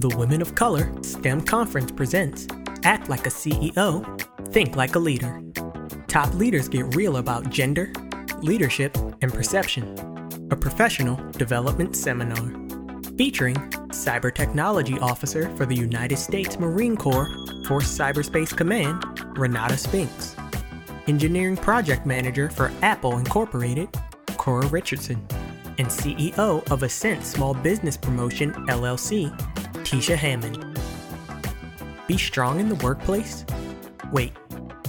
The Women of Color STEM Conference presents Act Like a CEO, Think Like a Leader. Top leaders get real about gender, leadership, and perception. A professional development seminar featuring Cyber Technology Officer for the United States Marine Corps Force Cyberspace Command, Renata Spinks. Engineering Project Manager for Apple Incorporated, Cora Richardson. And CEO of Ascent Small Business Promotion LLC, Tisha Hammond. Be strong in the workplace? Wait,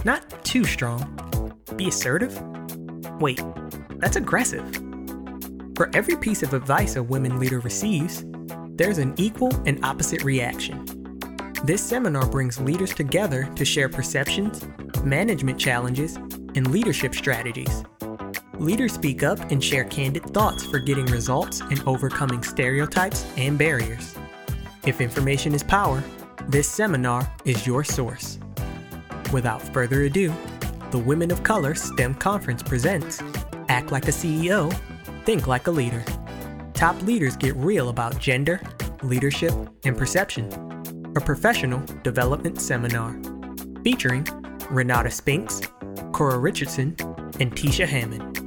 not too strong. Be assertive? Wait, that's aggressive. For every piece of advice a women leader receives, there's an equal and opposite reaction. This seminar brings leaders together to share perceptions, management challenges, and leadership strategies. Leaders speak up and share candid thoughts for getting results and overcoming stereotypes and barriers. If information is power, this seminar is your source. Without further ado, the Women of Color STEM Conference presents Act Like a CEO, Think Like a Leader. Top leaders get real about gender, leadership, and perception. A professional development seminar featuring Renata Spinks, Cora Richardson, and Tisha Hammond.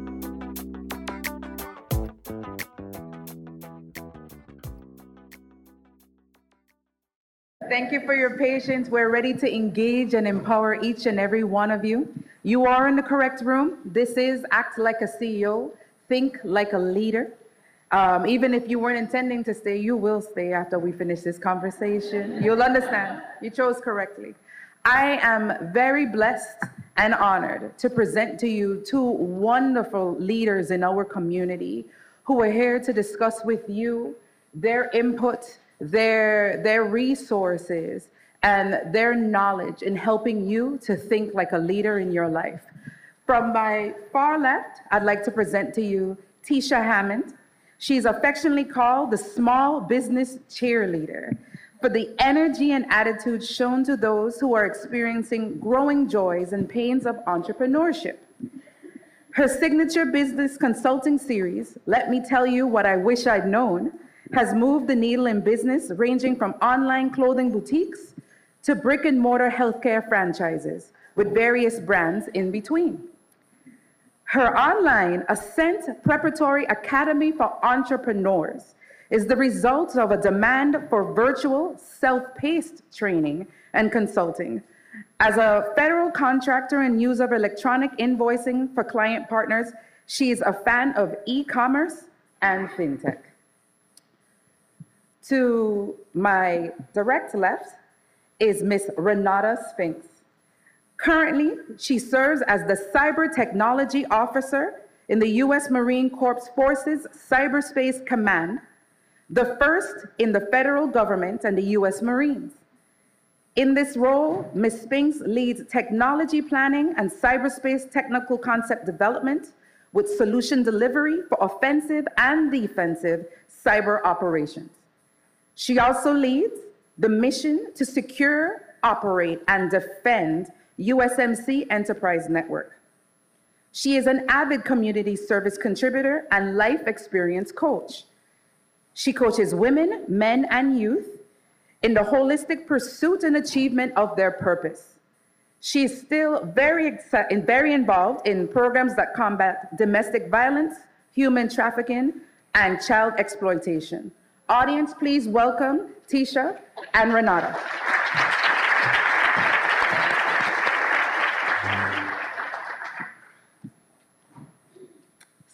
Thank you for your patience. We're ready to engage and empower each and every one of you. You are in the correct room. This is Act Like a CEO, Think Like a Leader. Um, even if you weren't intending to stay, you will stay after we finish this conversation. You'll understand. You chose correctly. I am very blessed and honored to present to you two wonderful leaders in our community who are here to discuss with you their input their, their resources and their knowledge in helping you to think like a leader in your life. From my far left, I'd like to present to you Tisha Hammond. She's affectionately called the small business cheerleader for the energy and attitude shown to those who are experiencing growing joys and pains of entrepreneurship. Her signature business consulting series, Let Me Tell You What I Wish I'd Known, has moved the needle in business, ranging from online clothing boutiques to brick and mortar healthcare franchises with various brands in between. Her online Ascent Preparatory Academy for Entrepreneurs is the result of a demand for virtual, self paced training and consulting. As a federal contractor and user of electronic invoicing for client partners, she is a fan of e commerce and fintech. To my direct left is Miss Renata Spinks. Currently, she serves as the Cyber Technology Officer in the U.S. Marine Corps Forces Cyberspace Command, the first in the federal government and the U.S. Marines. In this role, Ms. Spinks leads technology planning and cyberspace technical concept development with solution delivery for offensive and defensive cyber operations. She also leads the mission to secure, operate, and defend USMC Enterprise Network. She is an avid community service contributor and life experience coach. She coaches women, men, and youth in the holistic pursuit and achievement of their purpose. She is still very, very involved in programs that combat domestic violence, human trafficking, and child exploitation. Audience, please welcome Tisha and Renata.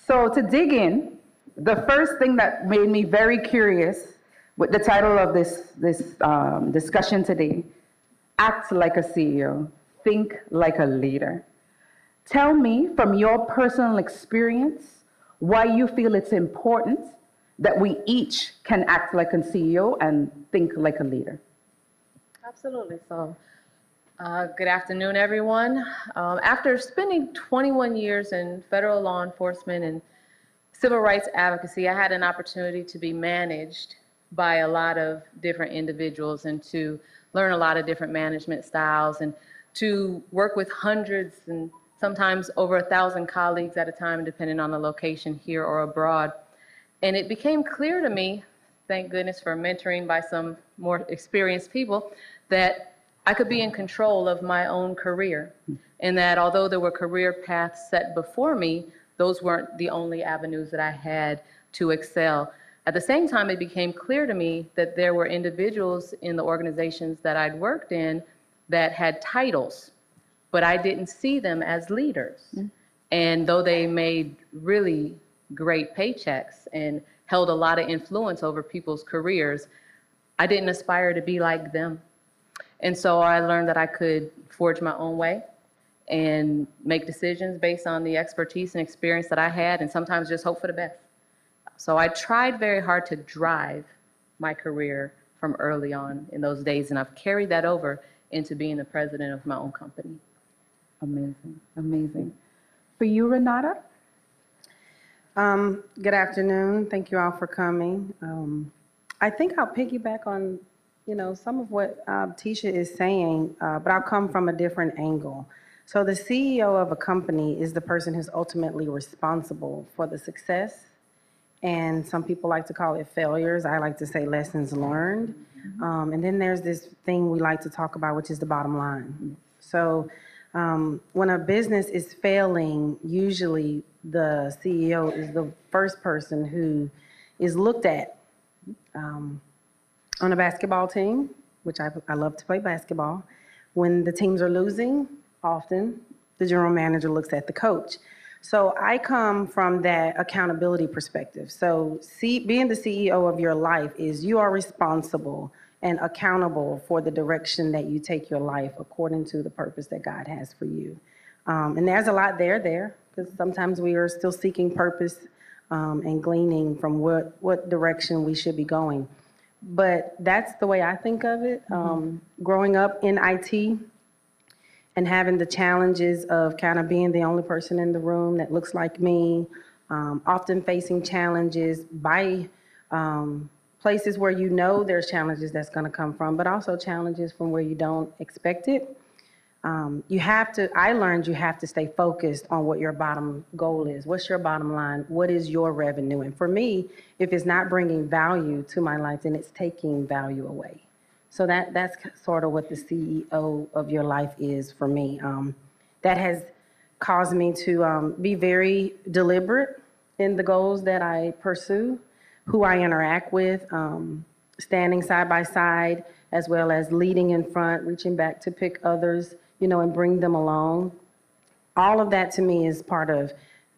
So to dig in, the first thing that made me very curious with the title of this, this um, discussion today, Act Like a CEO, Think Like a Leader. Tell me from your personal experience why you feel it's important that we each can act like a CEO and think like a leader. Absolutely. So, uh, good afternoon, everyone. Um, after spending 21 years in federal law enforcement and civil rights advocacy, I had an opportunity to be managed by a lot of different individuals and to learn a lot of different management styles and to work with hundreds and sometimes over a thousand colleagues at a time, depending on the location here or abroad. And it became clear to me thank goodness for mentoring by some more experienced people, that I could be in control of my own career. And that although there were career paths set before me, those weren't the only avenues that I had to excel. At the same time, it became clear to me that there were individuals in the organizations that I'd worked in that had titles, but I didn't see them as leaders. Mm. And though they made really great paychecks and held a lot of influence over people's careers, I didn't aspire to be like them. And so I learned that I could forge my own way and make decisions based on the expertise and experience that I had, and sometimes just hope for the best. So I tried very hard to drive my career from early on in those days, and I've carried that over into being the president of my own company. Amazing, amazing. For you, Renata? Um, good afternoon. Thank you all for coming. Um, I think I'll piggyback on, you know, some of what uh, Tisha is saying, uh, but I'll come from a different angle. So the CEO of a company is the person who's ultimately responsible for the success, and some people like to call it failures. I like to say lessons learned. Um, and then there's this thing we like to talk about, which is the bottom line. So um, when a business is failing, usually the CEO is the first person who is looked at. Um, on a basketball team, which I, I love to play basketball, when the teams are losing, often the general manager looks at the coach. So I come from that accountability perspective. So see, being the CEO of your life is you are responsible and accountable for the direction that you take your life according to the purpose that God has for you. Um, and there's a lot there, there, because sometimes we are still seeking purpose um, and gleaning from what, what direction we should be going. But that's the way I think of it. Um, growing up in IT, and having the challenges of kind of being the only person in the room that looks like me, um, often facing challenges by um, places where you know there's challenges that's going to come from, but also challenges from where you don't expect it. Um, you have to, I learned you have to stay focused on what your bottom goal is. What's your bottom line? What is your revenue? And for me, if it's not bringing value to my life, then it's taking value away. So that that's sort of what the CEO of your life is for me. Um, that has caused me to um, be very deliberate in the goals that I pursue, who I interact with, um, standing side by side, as well as leading in front, reaching back to pick others, you know, and bring them along. All of that to me is part of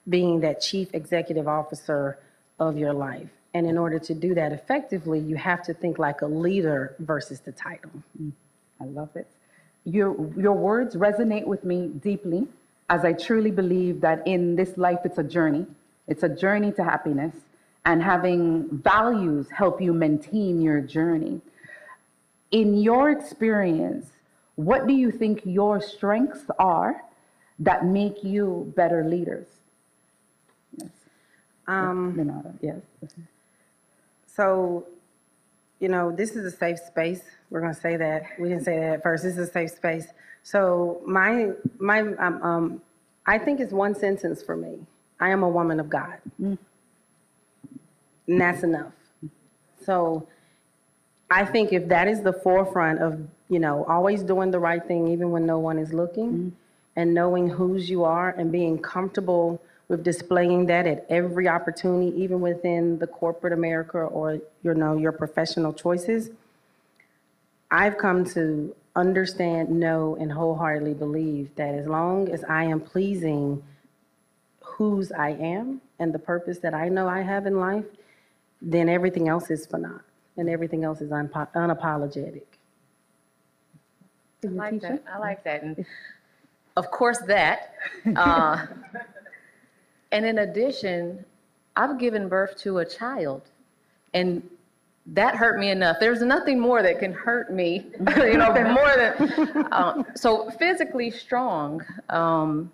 being that chief executive officer of your life. And in order to do that effectively, you have to think like a leader versus the title. I love it. Your, your words resonate with me deeply as I truly believe that in this life it's a journey. It's a journey to happiness, and having values help you maintain your journey. In your experience, what do you think your strengths are that make you better leaders? Yes. Um, Renata, yes. So, you know, this is a safe space. We're going to say that. We didn't say that at first. This is a safe space. So, my my um, um, I think it's one sentence for me. I am a woman of God, and that's enough. So, I think if that is the forefront of you know always doing the right thing even when no one is looking, mm-hmm. and knowing whose you are and being comfortable with displaying that at every opportunity, even within the corporate America or you know your professional choices. I've come to understand, know, and wholeheartedly believe that as long as I am pleasing whose I am and the purpose that I know I have in life, then everything else is for naught, and everything else is unpo- unapologetic. I like that. I like that. And of course, that. Uh, and in addition, I've given birth to a child, and that hurt me enough. There's nothing more that can hurt me, you know, more than. Um, so physically strong. Um,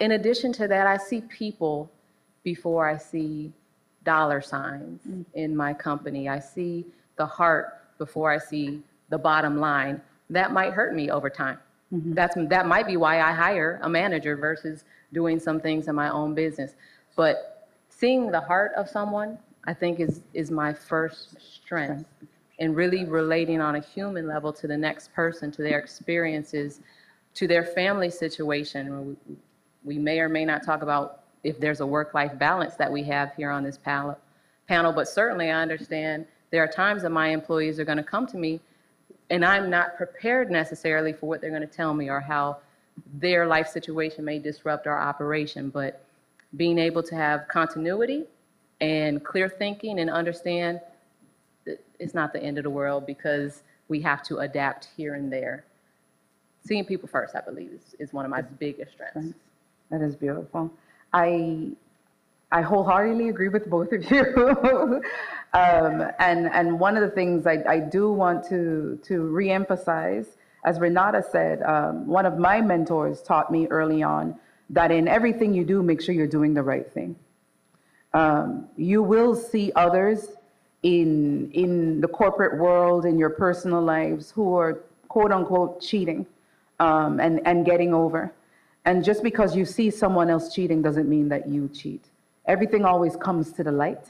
in addition to that, I see people before I see dollar signs mm. in my company. I see the heart before I see the bottom line. That might hurt me over time. Mm-hmm. That's that might be why I hire a manager versus doing some things in my own business. But seeing the heart of someone I think is, is my first strength. And really relating on a human level to the next person, to their experiences, to their family situation. We- We may or may not talk about if there's a work-life balance that we have here on this panel, but certainly I understand there are times that my employees are going to come to me and I'm not prepared necessarily for what they're going to tell me or how their life situation may disrupt our operation. But being able to have continuity and clear thinking and understand that it's not the end of the world because we have to adapt here and there. Seeing people first, I believe, is, is one of my biggest strengths. That is beautiful. I I wholeheartedly agree with both of you. um, and and one of the things I, I do want to to reemphasize, as Renata said, um, one of my mentors taught me early on that in everything you do, make sure you're doing the right thing. Um, you will see others in in the corporate world in your personal lives who are quote unquote cheating um, and and getting over. And just because you see someone else cheating doesn't mean that you cheat. Everything always comes to the light.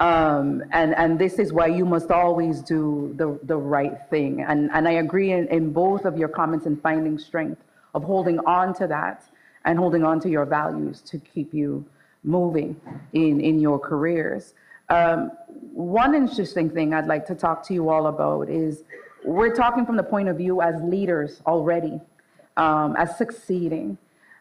Um, and, and this is why you must always do the, the right thing. And, and I agree in, in both of your comments in finding strength of holding on to that and holding on to your values to keep you moving in, in your careers. Um, one interesting thing I'd like to talk to you all about is we're talking from the point of view as leaders already, um, as succeeding.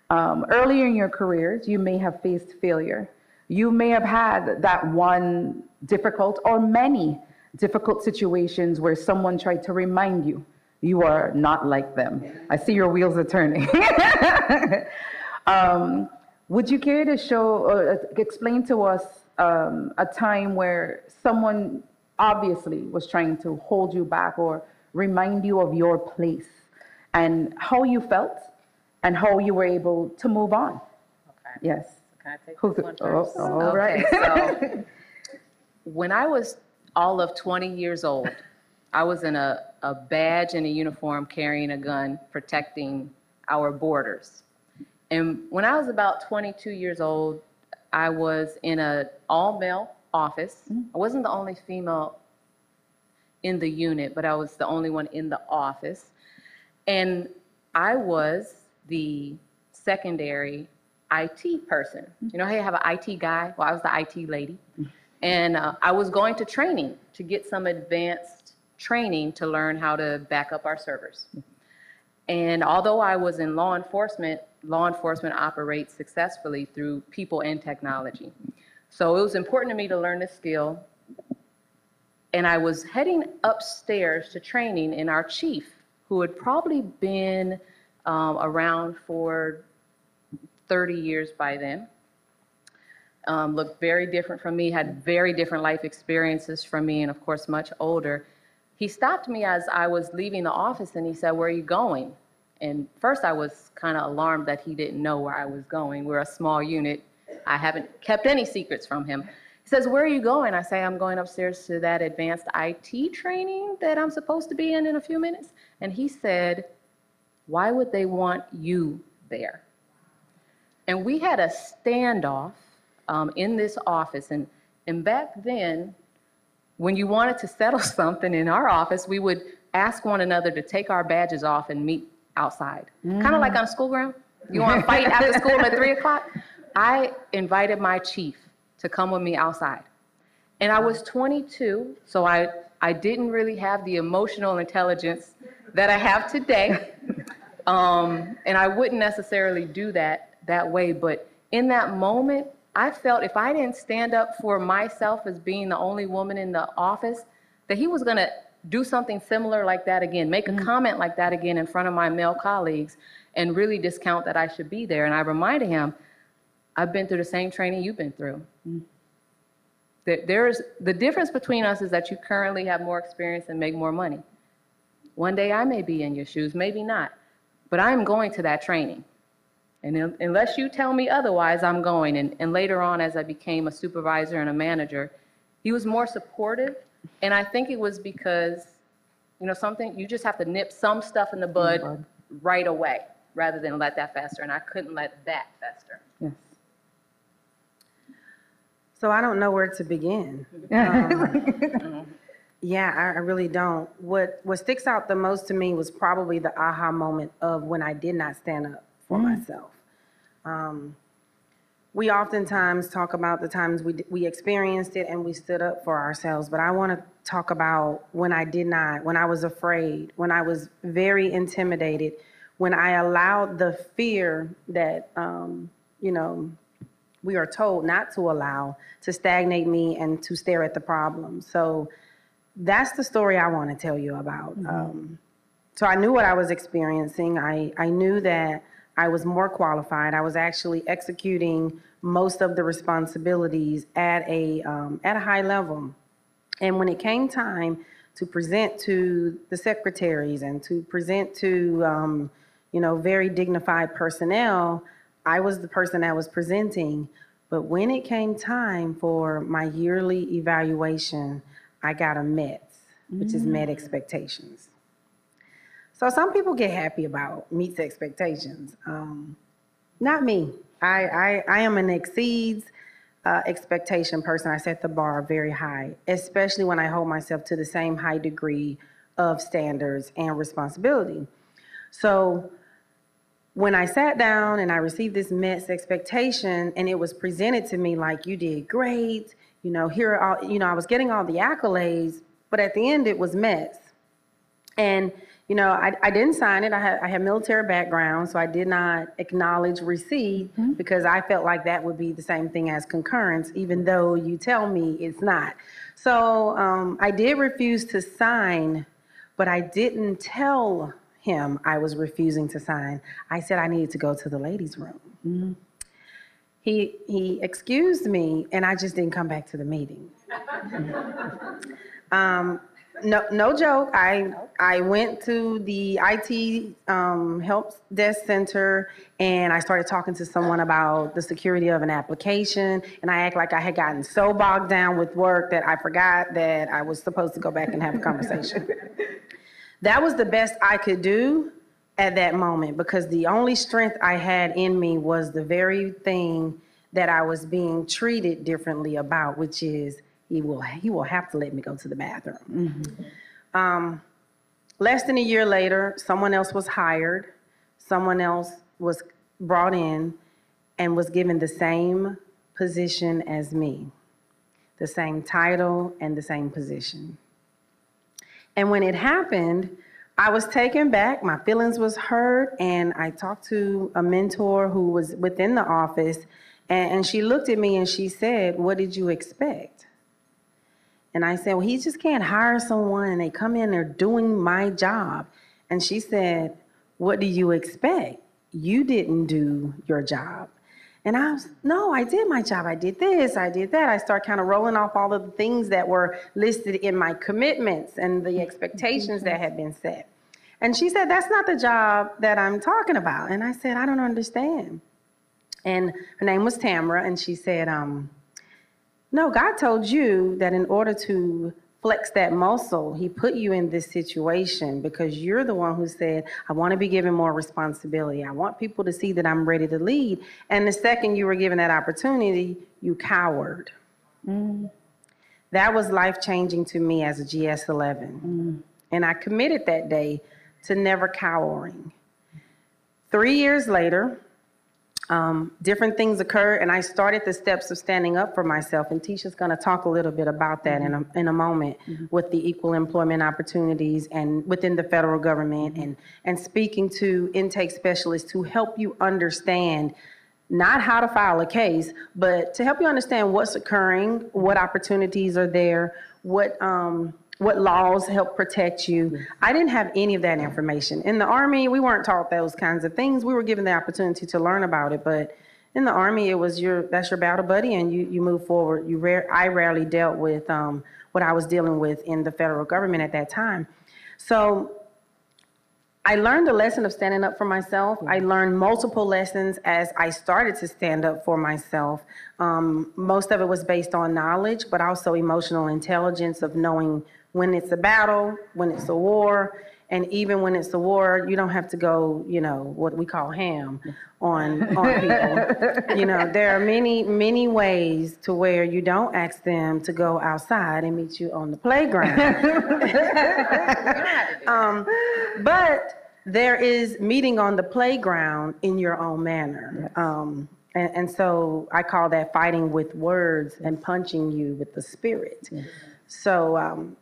Um, earlier in your careers, you may have faced failure. You may have had that one difficult or many difficult situations where someone tried to remind you you are not like them. I see your wheels are turning. um, would you care to show or uh, explain to us um, a time where someone obviously was trying to hold you back or remind you of your place and how you felt and how you were able to move on? Okay. Yes. Can I take Who's this it? one Oh, first? all right. Okay, so when I was all of 20 years old, I was in a, a badge and a uniform carrying a gun protecting our borders. And when I was about 22 years old, I was in an all-male office. Mm-hmm. I wasn't the only female in the unit, but I was the only one in the office. And I was the secondary IT person. You know how you have an IT guy? Well, I was the IT lady. And uh, I was going to training to get some advanced training to learn how to back up our servers. And although I was in law enforcement, law enforcement operates successfully through people and technology. So it was important to me to learn this skill. And I was heading upstairs to training, and our chief, who had probably been um, around for 30 years by then, um, looked very different from me, had very different life experiences from me, and of course, much older. He stopped me as I was leaving the office and he said, Where are you going? And first, I was kind of alarmed that he didn't know where I was going. We're a small unit. I haven't kept any secrets from him. Says, Where are you going? I say, I'm going upstairs to that advanced IT training that I'm supposed to be in in a few minutes. And he said, Why would they want you there? And we had a standoff um, in this office. And, and back then, when you wanted to settle something in our office, we would ask one another to take our badges off and meet outside. Kind of like on a school ground. You want to fight after school at three o'clock? I invited my chief to come with me outside. And I was 22, so I, I didn't really have the emotional intelligence that I have today. Um, and I wouldn't necessarily do that that way, but in that moment, I felt if I didn't stand up for myself as being the only woman in the office, that he was going to do something similar like that again, make a comment like that again in front of my male colleagues, and really discount that I should be there. And I reminded him, I've been through the same training you've been through. Mm. There, there's the difference between us is that you currently have more experience and make more money. One day I may be in your shoes, maybe not, but I'm going to that training. And un- unless you tell me otherwise, I'm going. And, and later on, as I became a supervisor and a manager, he was more supportive. And I think it was because, you know, something, you just have to nip some stuff in the bud bud. right away rather than let that fester. And I couldn't let that fester. Yes. So I don't know where to begin. Um, Yeah, I, I really don't. What, what sticks out the most to me was probably the aha moment of when I did not stand up for myself. Um, We oftentimes talk about the times we, d- we experienced it and we stood up for ourselves, but I want to talk about when I did not, when I was afraid, when I was very intimidated, when I allowed the fear that, um, you know, we are told not to allow to stagnate me and to stare at the problem. So that's the story I want to tell you about. Um, so I knew what I was experiencing. I, I knew that I was more qualified. I was actually executing most of the responsibilities at a, um, at a high level. And when it came time to present to the secretaries and to present to, um, you know, very dignified personnel, I was the person that was presenting. But when it came time for my yearly evaluation, I got a METS, which is met expectations. So some people get happy about meets expectations. Um, not me. I, I, I am an exceeds uh, expectation person. I set the bar very high, especially when I hold myself to the same high degree of standards and responsibility. So when I sat down and I received this METS expectation and it was presented to me like you did great, you know, here are all, you know, I was getting all the accolades, but at the end it was METS. And, you know, I, I didn't sign it. I had, I had military background, so I did not acknowledge receipt because I felt like that would be the same thing as concurrence, even though you tell me it's not. So um, I did refuse to sign, but I didn't tell him I was refusing to sign. I said I needed to go to the ladies' room. He, he excused me, and I just didn't come back to the meeting. Um, no, no joke. I, I went to the IT um, help desk center and I started talking to someone about the security of an application. And I act like I had gotten so bogged down with work that I forgot that I was supposed to go back and have a conversation. that was the best I could do at that moment because the only strength I had in me was the very thing that I was being treated differently about, which is he will he will have to let me go to the bathroom. Um, less than a year later, someone else was hired, someone else was brought in and was given the same position as me, the same title and the same position. And when it happened, I was taken back, my feelings was hurt, and I talked to a mentor who was within the office, and, and she looked at me and she said, What did you expect? And I said, Well, he just can't hire someone and they come in, they're doing my job. And she said, What do you expect? You didn't do your job. And I was, no, I did my job. I did this, I did that. I start kind of rolling off all of the things that were listed in my commitments and the expectations that had been set. And she said, That's not the job that I'm talking about. And I said, I don't understand. And her name was Tamara, and she said, um, No, God told you that in order to flex that muscle, He put you in this situation because you're the one who said, I want to be given more responsibility. I want people to see that I'm ready to lead. And the second you were given that opportunity, you cowered. Mm. That was life changing to me as a GS 11. Mm. And I committed that day to never cowering. Three years later, um, different things occurred, and I started the steps of standing up for myself. And Tisha's going to talk a little bit about that in a, in a moment with the equal employment opportunities and within the federal government, and, and speaking to intake specialists to help you understand not how to file a case, but to help you understand what's occurring, what opportunities are there, what um, what laws help protect you. I didn't have any of that information. In the Army, we weren't taught those kinds of things. We were given the opportunity to learn about it, but in the Army, it was your that's your battle buddy, and you you move forward. You rare I rarely dealt with um, what I was dealing with in the federal government at that time. So I learned a lesson of standing up for myself. I learned multiple lessons as I started to stand up for myself. Um, most of it was based on knowledge, but also emotional intelligence of knowing when it's a battle, when it's a war, And even when it's a war, you don't have to go, you know, what we call ham on, on people. You know, there are many, many ways to where you don't ask them to go outside and meet you on the playground. Um, But there is meeting on the playground in your own manner. Um, and, and so I call that fighting with words and punching you with the spirit. So, um,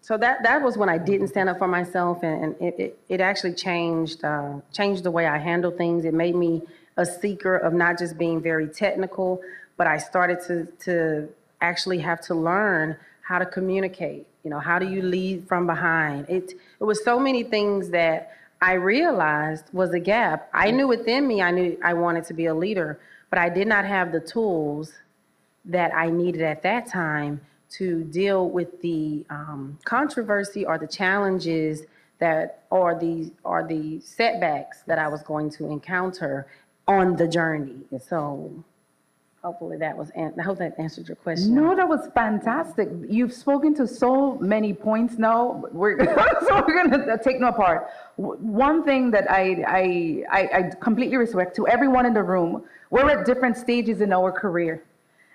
so that, that was when I didn't stand up for myself and, and it, it, it actually changed, uh, changed the way I handle things. It made me a seeker of not just being very technical, but I started to, to actually have to learn how to communicate. You know, how do you lead from behind? It, it was so many things that I realized was a gap. I knew within me, I knew I wanted to be a leader, but I did not have the tools that I needed at that time to deal with the um, controversy or the challenges that, are the, or the setbacks that I was going to encounter on the journey. So hopefully that was, an- I hope that answered your question. No, that was fantastic. You've spoken to so many points now. We're, so we're gonna take no part. W- One thing that I, I, I, I completely respect to everyone in the room, we're at different stages in our career.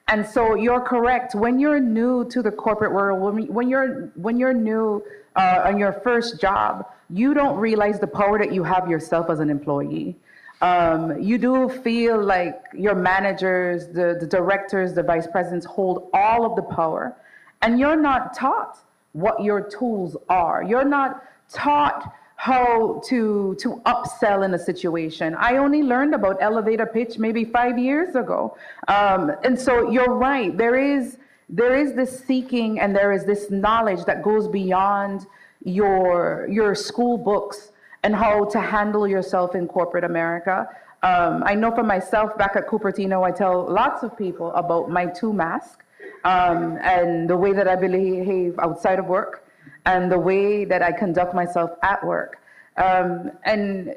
And so you're correct. When you're new to the corporate world, when, you're when you're new uh, on your first job, you don't realize the power that you have yourself as an employee. Um, you do feel like your managers, the, the directors, the vice presidents hold all of the power, and you're not taught what your tools are. You're not taught how to to upsell in a situation. I only learned about elevator pitch maybe five years ago, um, and so you're right. There is there is this seeking and there is this knowledge that goes beyond your your school books and how to handle yourself in corporate America. Um, I know for myself back at Cupertino, I tell lots of people about my two mask um, and the way that I behave outside of work and the way that I conduct myself at work. Um, and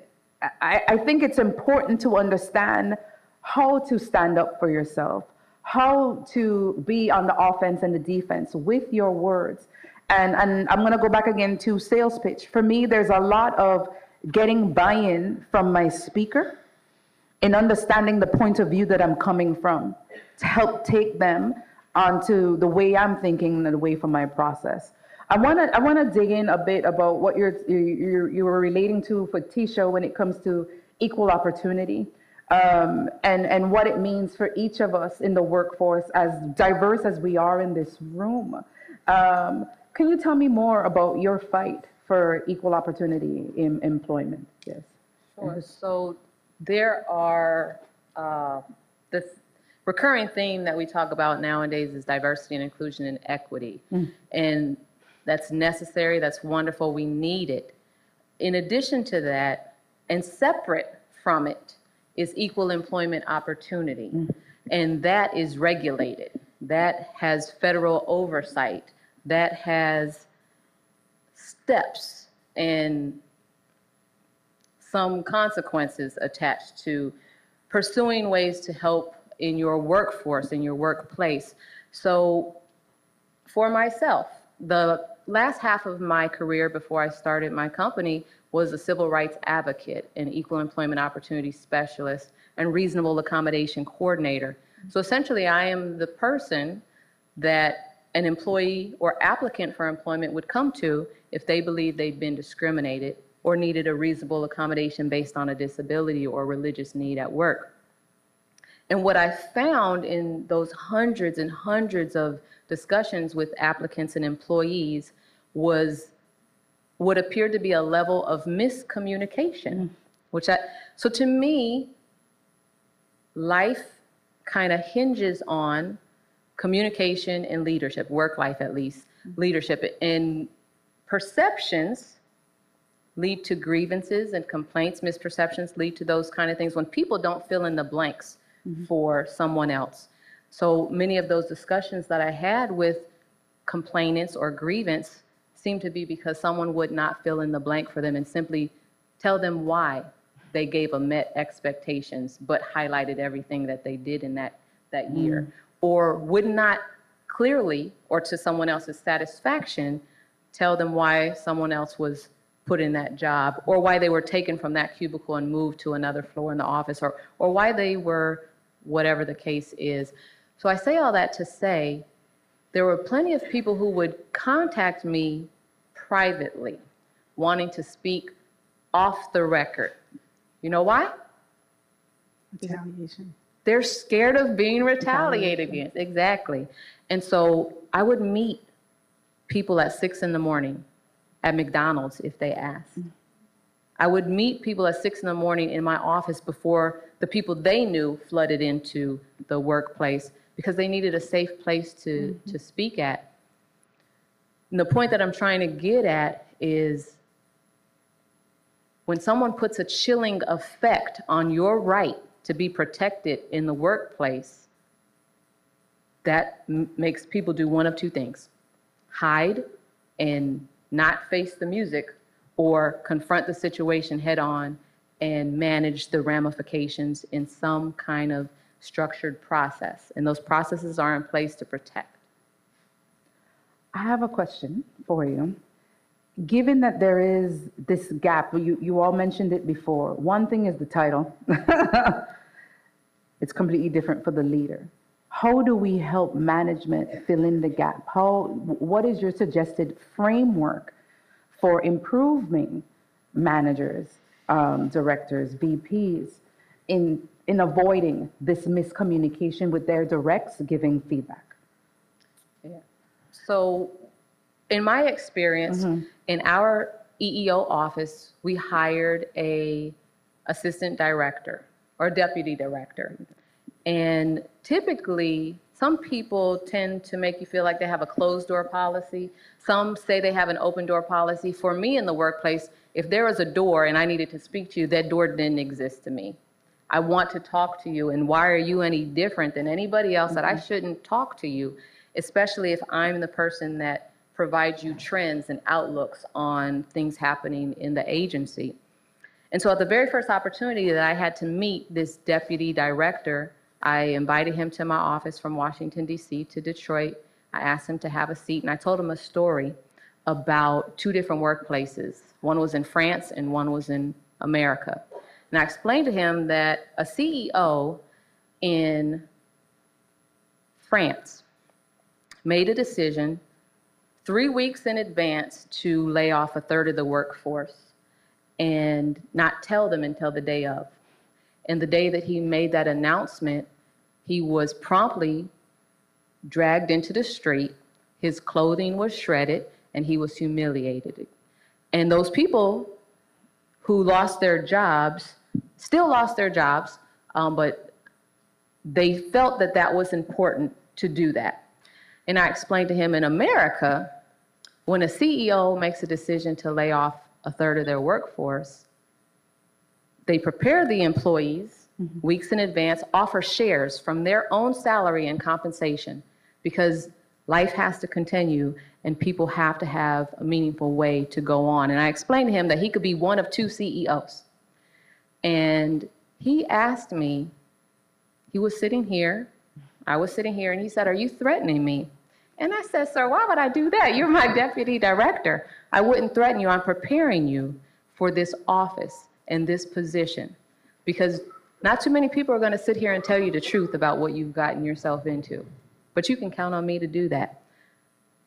I, I think it's important to understand how to stand up for yourself, how to be on the offense and the defense with your words. And, and I'm going to go back again to sales pitch. For me, there's a lot of getting buy in from my speaker in understanding the point of view that I'm coming from to help take them onto the way I'm thinking and the way from my process. I want to I want to dig in a bit about what you're you you were relating to for Tisha when it comes to equal opportunity um, and and what it means for each of us in the workforce, as diverse as we are in this room. Um, can you tell me more about your fight for equal opportunity in employment? Yes. Sure. So there are, uh, this recurring theme that we talk about nowadays is diversity and inclusion and equity. And that's necessary, that's wonderful, we need it. In addition to that, and separate from it, is equal employment opportunity. Mm. And that is regulated. That has federal oversight. That has steps and some consequences attached to pursuing ways to help in your workforce, in your workplace. So for myself, the last half of my career before I started my company was a civil rights advocate, an equal employment opportunity specialist, and reasonable accommodation coordinator. So essentially, I am the person that an employee or applicant for employment would come to if they believed they'd been discriminated or needed a reasonable accommodation based on a disability or religious need at work. And what I found in those hundreds and hundreds of discussions with applicants and employees was what appeared to be a level of miscommunication, which I, so to me, life kind of hinges on communication and leadership, work life at least, leadership. And perceptions lead to grievances and complaints, misperceptions lead to those kind of things when people don't fill in the blanks mm-hmm. for someone else. So many of those discussions that I had with complainants or grievance seemed to be because someone would not fill in the blank for them and simply tell them why they gave a met expectations but highlighted everything that they did in that, that mm. year. Or would not clearly or to someone else's satisfaction tell them why someone else was put in that job, or why they were taken from that cubicle and moved to another floor in the office, or, or why they were whatever the case is. So I say all that to say, there were plenty of people who would contact me privately, wanting to speak off the record. You know why? Retaliation. They're scared of being retaliated against. Exactly. And so I would meet people at six in the morning at McDonald's if they asked. Mm. I would meet people at six in the morning in my office before the people they knew flooded into the workplace because they needed a safe place to, mm-hmm. to speak at. And the point that I'm trying to get at is when someone puts a chilling effect on your right to be protected in the workplace, that m- makes people do one of two things hide and not face the music, or confront the situation head on and manage the ramifications in some kind of structured process. And those processes are in place to protect. I have a question for you. Given that there is this gap, you, you all mentioned it before. One thing is the title. it's completely different for the leader. How do we help management fill in the gap? How, what is your suggested framework for improving managers, um, directors, VPs in, in avoiding this miscommunication with their directs giving feedback? Yeah. So, in my experience, mm-hmm. in our EEO office, we hired a assistant director or deputy director. And typically, some people tend to make you feel like they have a closed door policy. Some say they have an open door policy. For me in the workplace, if there was a door and I needed to speak to you, that door didn't exist to me. I want to talk to you, and why are you any different than anybody else that I mm-hmm. shouldn't talk to you, especially if I'm the person that provides you trends and outlooks on things happening in the agency. And so at the very first opportunity that I had to meet this deputy director, I invited him to my office from Washington, D.C. to Detroit. I asked him to have a seat, and I told him a story about two different workplaces. One was in France and one was in America. And I explained to him that a CEO in France made a decision three weeks in advance to lay off a third of the workforce and not tell them until the day of. And the day that he made that announcement, he was promptly dragged into the street. His clothing was shredded and he was humiliated. And those people who lost their jobs still lost their jobs, um, but they felt that that was important to do that. And I explained to him in America, when a CEO makes a decision to lay off a third of their workforce, they prepare the employees weeks in advance, offer shares from their own salary and compensation because life has to continue and people have to have a meaningful way to go on. And I explained to him that he could be one of two CEOs. And he asked me, he was sitting here, I was sitting here, and he said, Are you threatening me? And I said, Sir, why would I do that? You're my deputy director. I wouldn't threaten you. I'm preparing you for this office and this position because not too many people are going to sit here and tell you the truth about what you've gotten yourself into. But you can count on me to do that.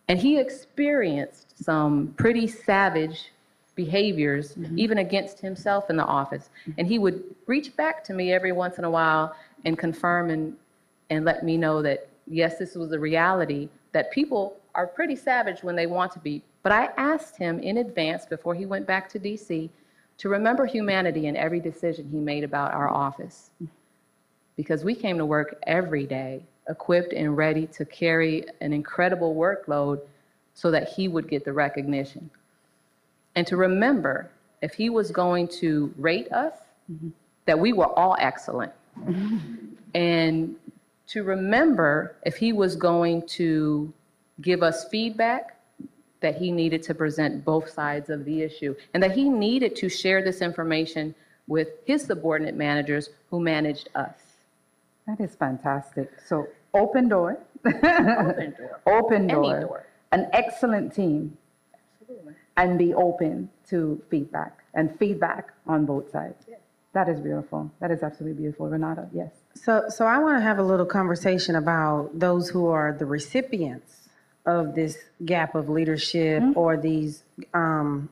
And he experienced some pretty savage behaviors, mm-hmm. even against himself in the office. And he would reach back to me every once in a while and confirm and, and let me know that, yes, this was a reality, that people are pretty savage when they want to be. But I asked him in advance, before he went back to DC, to remember humanity in every decision he made about our office. Because we came to work every day equipped and ready to carry an incredible workload so that he would get the recognition. And to remember, if he was going to rate us, that we were all excellent. And to remember, if he was going to give us feedback, that he needed to present both sides of the issue and that he needed to share this information with his subordinate managers who managed us. That is fantastic. So open door. Open door. Open Any door. door. An excellent team. And be open to feedback and feedback on both sides. That is beautiful. That is absolutely beautiful. Renata, yes. So, so I want to have a little conversation about those who are the recipients of this gap of leadership or these um,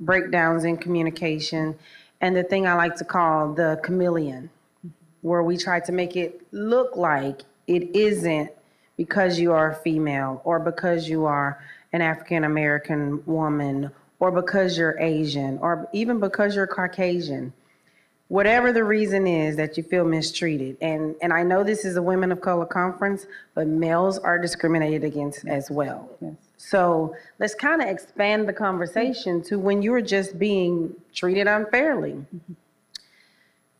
breakdowns in communication, and the thing I like to call the chameleon, where we try to make it look like it isn't because you are a female or because you are an African American woman or because you're Asian or even because you're Caucasian whatever the reason is that you feel mistreated. And and i know this is a women of color conference but males are discriminated against as well. Yes. so let's kind of expand the conversation to when you're just being treated unfairly.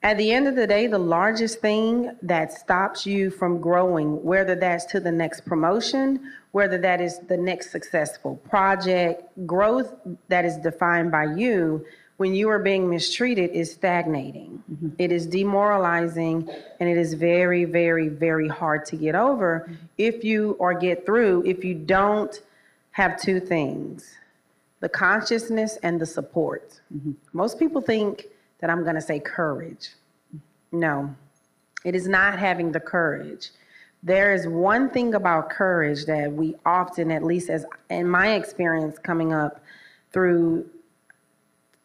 At the end of the day the largest thing that stops you from growing whether that's to the next promotion whether that is the next successful project growth that is defined by you when you are being mistreated is stagnating. Mm-hmm. It is demoralizing and it is very, very, very hard to get over if you or get through if you don't have two things the consciousness and the support. Mm-hmm. Most people think that I'm going to say courage. No, it is not having the courage. There is one thing about courage that we often, at least as in my experience coming up through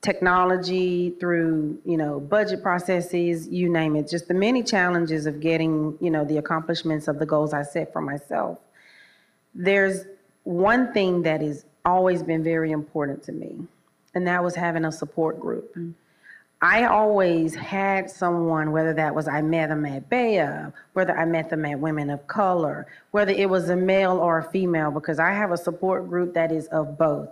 technology through you know budget processes you name it just the many challenges of getting you know the accomplishments of the goals i set for myself there's one thing that has always been very important to me and that was having a support group mm. I always had someone, whether that was I met them at BEYA, whether I met them at Women of Color, whether it was a male or a female, because I have a support group that is of both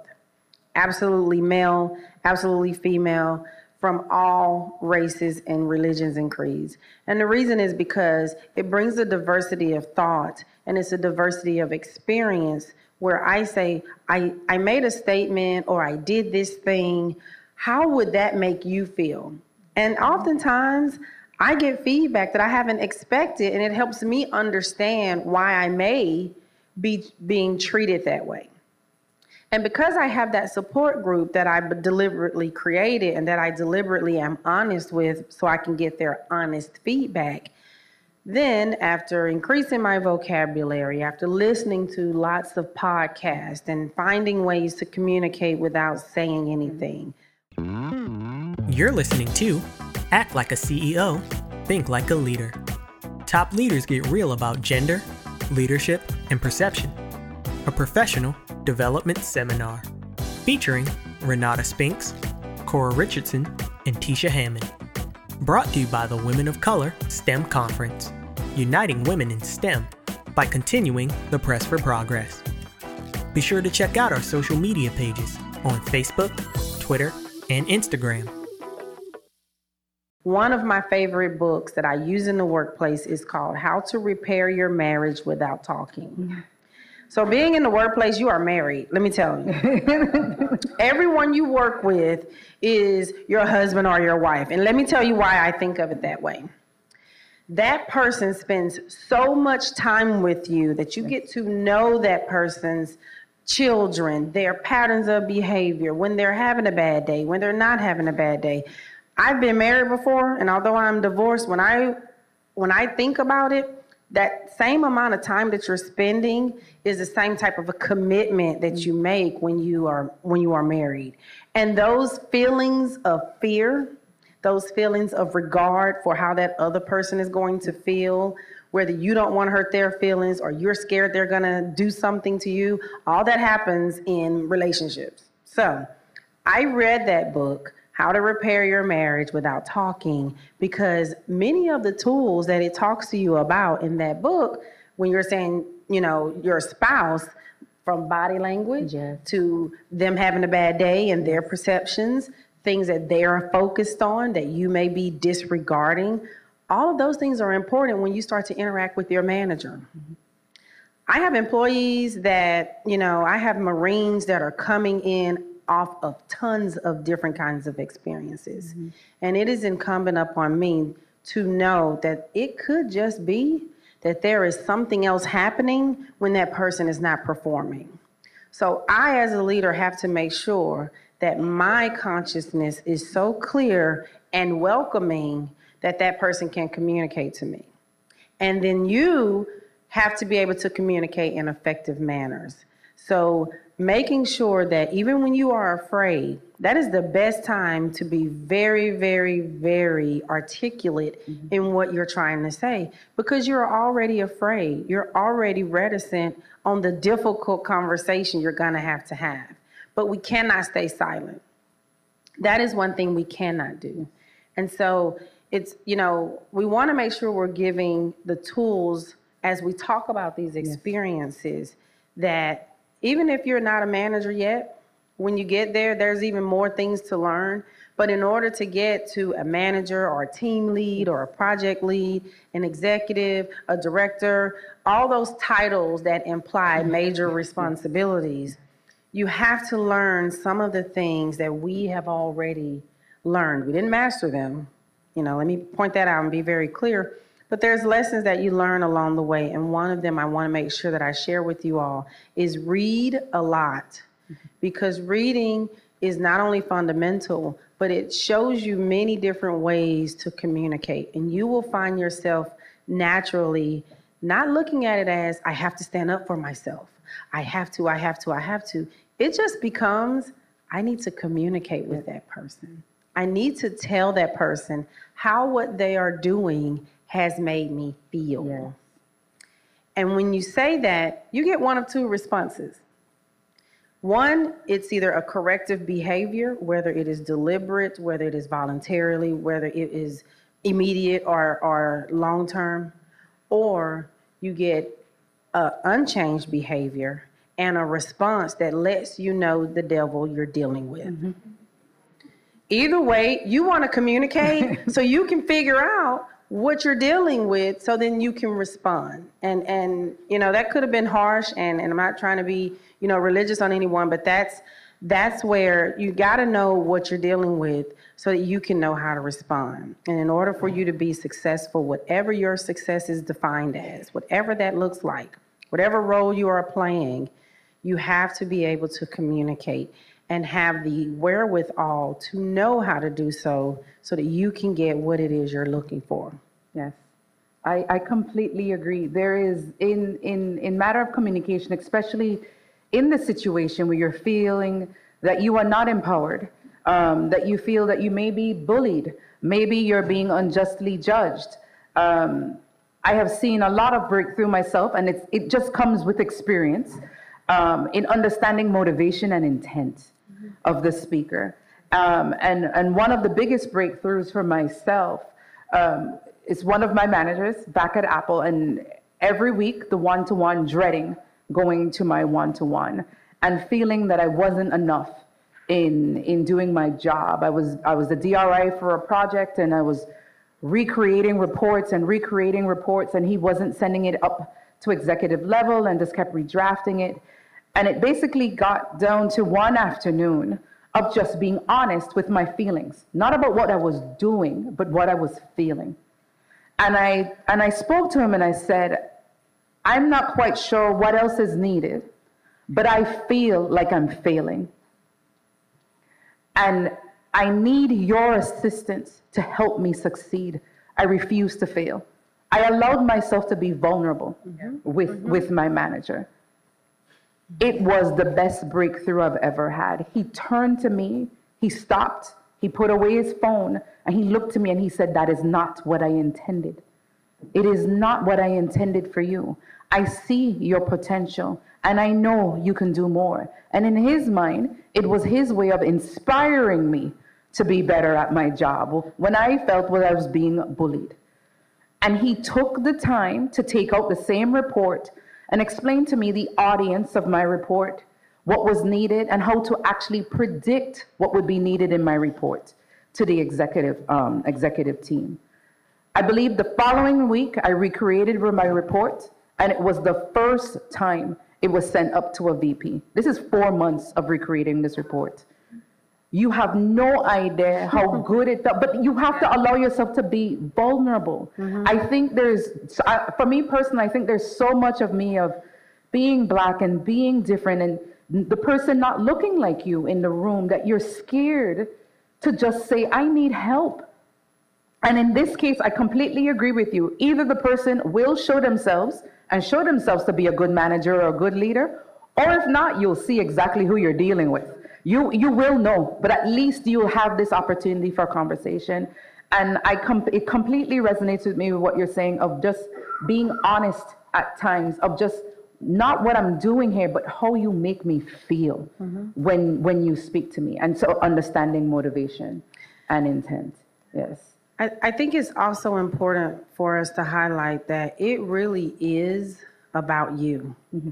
absolutely male, absolutely female, from all races and religions and creeds. And the reason is because it brings a diversity of thought and it's a diversity of experience where I say, I, I made a statement or I did this thing. How would that make you feel? And oftentimes, I get feedback that I haven't expected, and it helps me understand why I may be being treated that way. And because I have that support group that I deliberately created and that I deliberately am honest with so I can get their honest feedback, then after increasing my vocabulary, after listening to lots of podcasts and finding ways to communicate without saying anything, You're listening to Act Like a CEO, Think Like a Leader. Top leaders get real about gender, leadership, and perception. A professional development seminar featuring Renata Spinks, Cora Richardson, and Tisha Hammond. Brought to you by the Women of Color STEM Conference, uniting women in STEM by continuing the press for progress. Be sure to check out our social media pages on Facebook, Twitter, and Instagram. One of my favorite books that I use in the workplace is called How to Repair Your Marriage Without Talking. So, being in the workplace, you are married, let me tell you. Everyone you work with is your husband or your wife. And let me tell you why I think of it that way. That person spends so much time with you that you get to know that person's children, their patterns of behavior, when they're having a bad day, when they're not having a bad day. I've been married before, and although I'm divorced, when I when I think about it, that same amount of time that you're spending is the same type of a commitment that you make when you are when you are married. And those feelings of fear, those feelings of regard for how that other person is going to feel, whether you don't want to hurt their feelings or you're scared they're going to do something to you, all that happens in relationships. So, I read that book how to Repair Your Marriage Without Talking, because many of the tools that it talks to you about in that book, when you're saying, you know, your spouse, from body language Yes. to them having a bad day and their perceptions, things that they are focused on that you may be disregarding, all of those things are important when you start to interact with your manager. Mm-hmm. I have employees that, you know, I have Marines that are coming in off of tons of different kinds of experiences. Mm-hmm. And it is incumbent upon me to know that it could just be that there is something else happening when that person is not performing. So I, as a leader, have to make sure that my consciousness is so clear and welcoming that that person can communicate to me. And then you have to be able to communicate in effective manners. So making sure that even when you are afraid, that is the best time to be very, very, very articulate mm-hmm. in what you're trying to say because you're already afraid. You're already reticent on the difficult conversation you're going to have to have. But we cannot stay silent. That is one thing we cannot do. And so it's, you know, we want to make sure we're giving the tools as we talk about these experiences yes. that even if you're not a manager yet, when you get there, there's even more things to learn. But in order to get to a manager or a team lead or a project lead, an executive, a director, all those titles that imply mm-hmm. major mm-hmm. responsibilities, you have to learn some of the things that we have already learned. We didn't master them. You know, let me point that out and be very clear. But there's lessons that you learn along the way. And one of them I want to make sure that I share with you all is read a lot. Because reading is not only fundamental, but it shows you many different ways to communicate. And you will find yourself naturally not looking at it as, I have to stand up for myself. I have to, I have to, I have to. It just becomes, I need to communicate with that person. I need to tell that person how what they are doing has made me feel. Yes. And when you say that, you get one of two responses. One, it's either a corrective behavior, whether it is deliberate, whether it is voluntarily, whether it is immediate or, or long term, or you get an unchanged behavior and a response that lets you know the devil you're dealing with. Mm-hmm. Either way, you want to communicate so you can figure out what you're dealing with so then you can respond. And and you know, that could have been harsh and, and I'm not trying to be, you know, religious on anyone, but that's that's where you got to know what you're dealing with so that you can know how to respond. And in order for you to be successful, whatever your success is defined as, whatever that looks like, whatever role you are playing, you have to be able to communicate and have the wherewithal to know how to do so so that you can get what it is you're looking for. Yes. I, I completely agree. There is in in in matter of communication, especially in the situation where you're feeling that you are not empowered, um, that you feel that you may be bullied, maybe you're being unjustly judged. Um, I have seen a lot of breakthrough myself, and it's, it just comes with experience um, in understanding motivation and intent. Of the speaker. Um, and, and one of the biggest breakthroughs for myself um, is one of my managers back at Apple, and every week the one to one dreading going to my one to one and feeling that I wasn't enough in in doing my job. I was I was the DRI for a project and I was recreating reports and recreating reports and he wasn't sending it up to executive level and just kept redrafting it. And it basically got down to one afternoon of just being honest with my feelings, not about what I was doing, but what I was feeling. And I and I spoke to him and I said, I'm not quite sure what else is needed, but I feel like I'm failing. And I need your assistance to help me succeed. I refuse to fail. I allowed myself to be vulnerable mm-hmm. with, mm-hmm. with my manager. It was the best breakthrough I've ever had. He turned to me, he stopped, he put away his phone, and he looked to me and he said, That is not what I intended. It is not what I intended for you. I see your potential and I know you can do more. And in his mind, it was his way of inspiring me to be better at my job when I felt when I was being bullied. And he took the time to take out the same report and explain to me the audience of my report, what was needed, and how to actually predict what would be needed in my report to the executive, um, executive team. I believe the following week I recreated my report, and it was the first time it was sent up to a VP. This is four months of recreating this report. You have no idea how good it felt, but you have to allow yourself to be vulnerable. Mm-hmm. I think there's, for me personally, I think there's so much of me of being black and being different and the person not looking like you in the room that you're scared to just say, I need help. And in this case, I completely agree with you. Either the person will show themselves and show themselves to be a good manager or a good leader, or if not, you'll see exactly who you're dealing with. You, you will know, but at least you'll have this opportunity for conversation. And I com- it completely resonates with me with what you're saying of just being honest at times, of just not what I'm doing here, but how you make me feel mm-hmm. when when you speak to me. And so understanding motivation and intent. Yes. I, I think it's also important for us to highlight that it really is about you. Mm-hmm.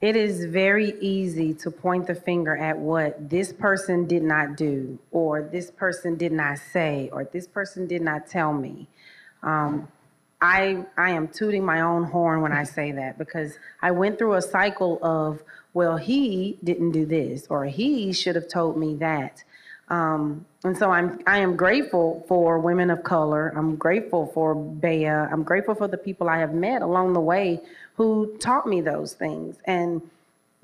It is very easy to point the finger at what this person did not do, or this person did not say, or this person did not tell me. Um, I, I am tooting my own horn when I say that because I went through a cycle of, well, he didn't do this, or he should have told me that. Um, and so I'm, I am grateful for women of color. I'm grateful for BEYA. I'm grateful for the people I have met along the way who taught me those things and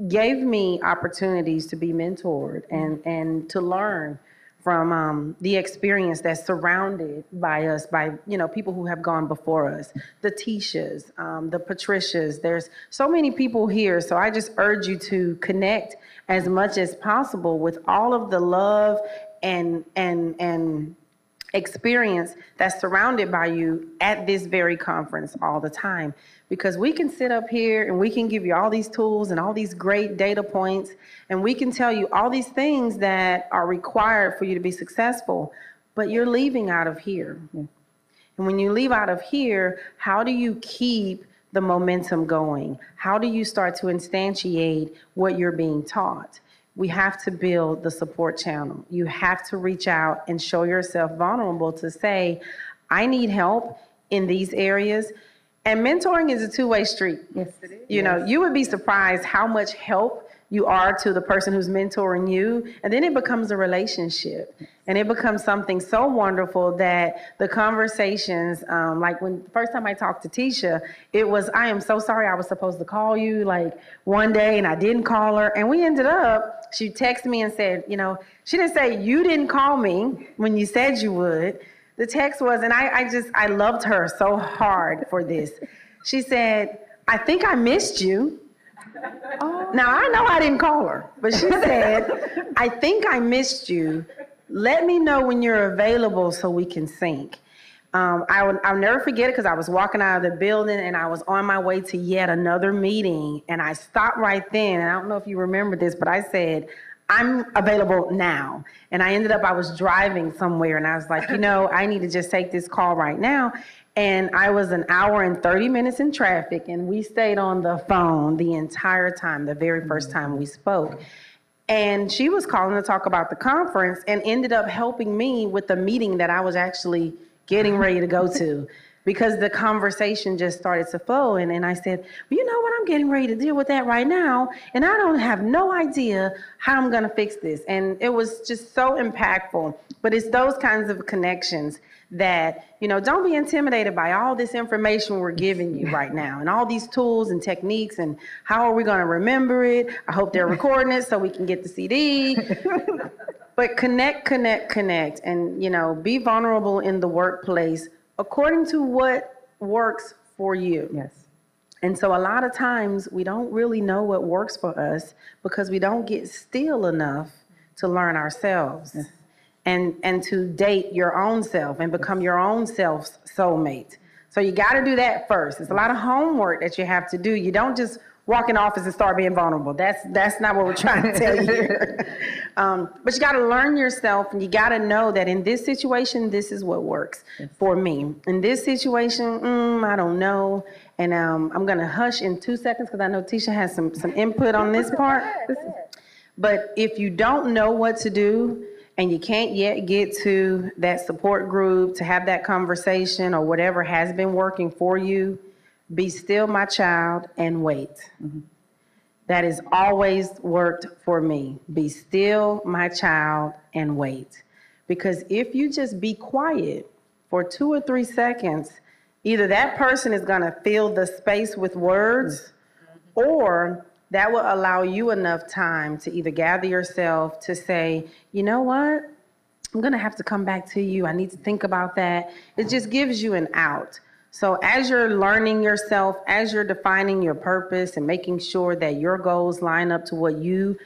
gave me opportunities to be mentored and, and to learn from um, the experience that's surrounded by us, by you know people who have gone before us, the Tishas, um, the Patricias. There's so many people here, so I just urge you to connect as much as possible with all of the love and and and experience that's surrounded by you at this very conference all the time. Because we can sit up here and we can give you all these tools and all these great data points, and we can tell you all these things that are required for you to be successful, but you're leaving out of here. And when you leave out of here, how do you keep the momentum going? How do you start to instantiate what you're being taught? We have to build the support channel. You have to reach out and show yourself vulnerable to say, I need help in these areas. And mentoring is a two way street. Yes, it is. You know, you would be surprised how much help you are to the person who's mentoring you. And then it becomes a relationship. And it becomes something so wonderful that the conversations, um, like when first time I talked to Tisha, it was, I am so sorry I was supposed to call you like one day and I didn't call her. And we ended up, she texted me and said, you know, she didn't say, you didn't call me when you said you would. The text was, and I, I just, I loved her so hard for this. She said, I think I missed you. Now, I know I didn't call her, but she said, I think I missed you. Let me know when you're available so we can sync. Um, I will, I'll never forget it because I was walking out of the building and I was on my way to yet another meeting. And I stopped right then. And I don't know if you remember this, but I said, I'm available now. And I ended up, I was driving somewhere and I was like, you know, I need to just take this call right now. And I was an hour and 30 minutes in traffic, and we stayed on the phone the entire time, the very first time we spoke. And she was calling to talk about the conference and ended up helping me with the meeting that I was actually getting ready to go to because the conversation just started to flow. And, and I said, well, you know what? I'm getting ready to deal with that right now. And I don't have no idea how I'm going to fix this. And it was just so impactful. But it's those kinds of connections that, you know, don't be intimidated by all this information we're giving you right now and all these tools and techniques and how are we going to remember it? I hope they're recording it so we can get the CD. but connect, connect, connect, and, you know, be vulnerable in the workplace according to what works for you. Yes. And so a lot of times we don't really know what works for us because we don't get still enough to learn ourselves and and to date your own self and become your own self's soulmate. So you got to do that first. It's a lot of homework that you have to do. You don't just walk in office and start being vulnerable. That's that's not what we're trying to tell you um, but you got to learn yourself, and you got to know that in this situation, this is what works for me. In this situation, mm, I don't know. And um, I'm gonna hush in two seconds because I know Tisha has some some input on this part. But if you don't know what to do and you can't yet get to that support group to have that conversation or whatever has been working for you, be still, my child, and wait. Mm-hmm. That has always worked for me. Be still, my child, and wait. Because if you just be quiet for two or three seconds, either that person is going to fill the space with words mm-hmm. or that will allow you enough time to either gather yourself to say, you know what? I'm going to have to come back to you. I need to think about that. It just gives you an out. So, as you're learning yourself, as you're defining your purpose and making sure that your goals line up to what you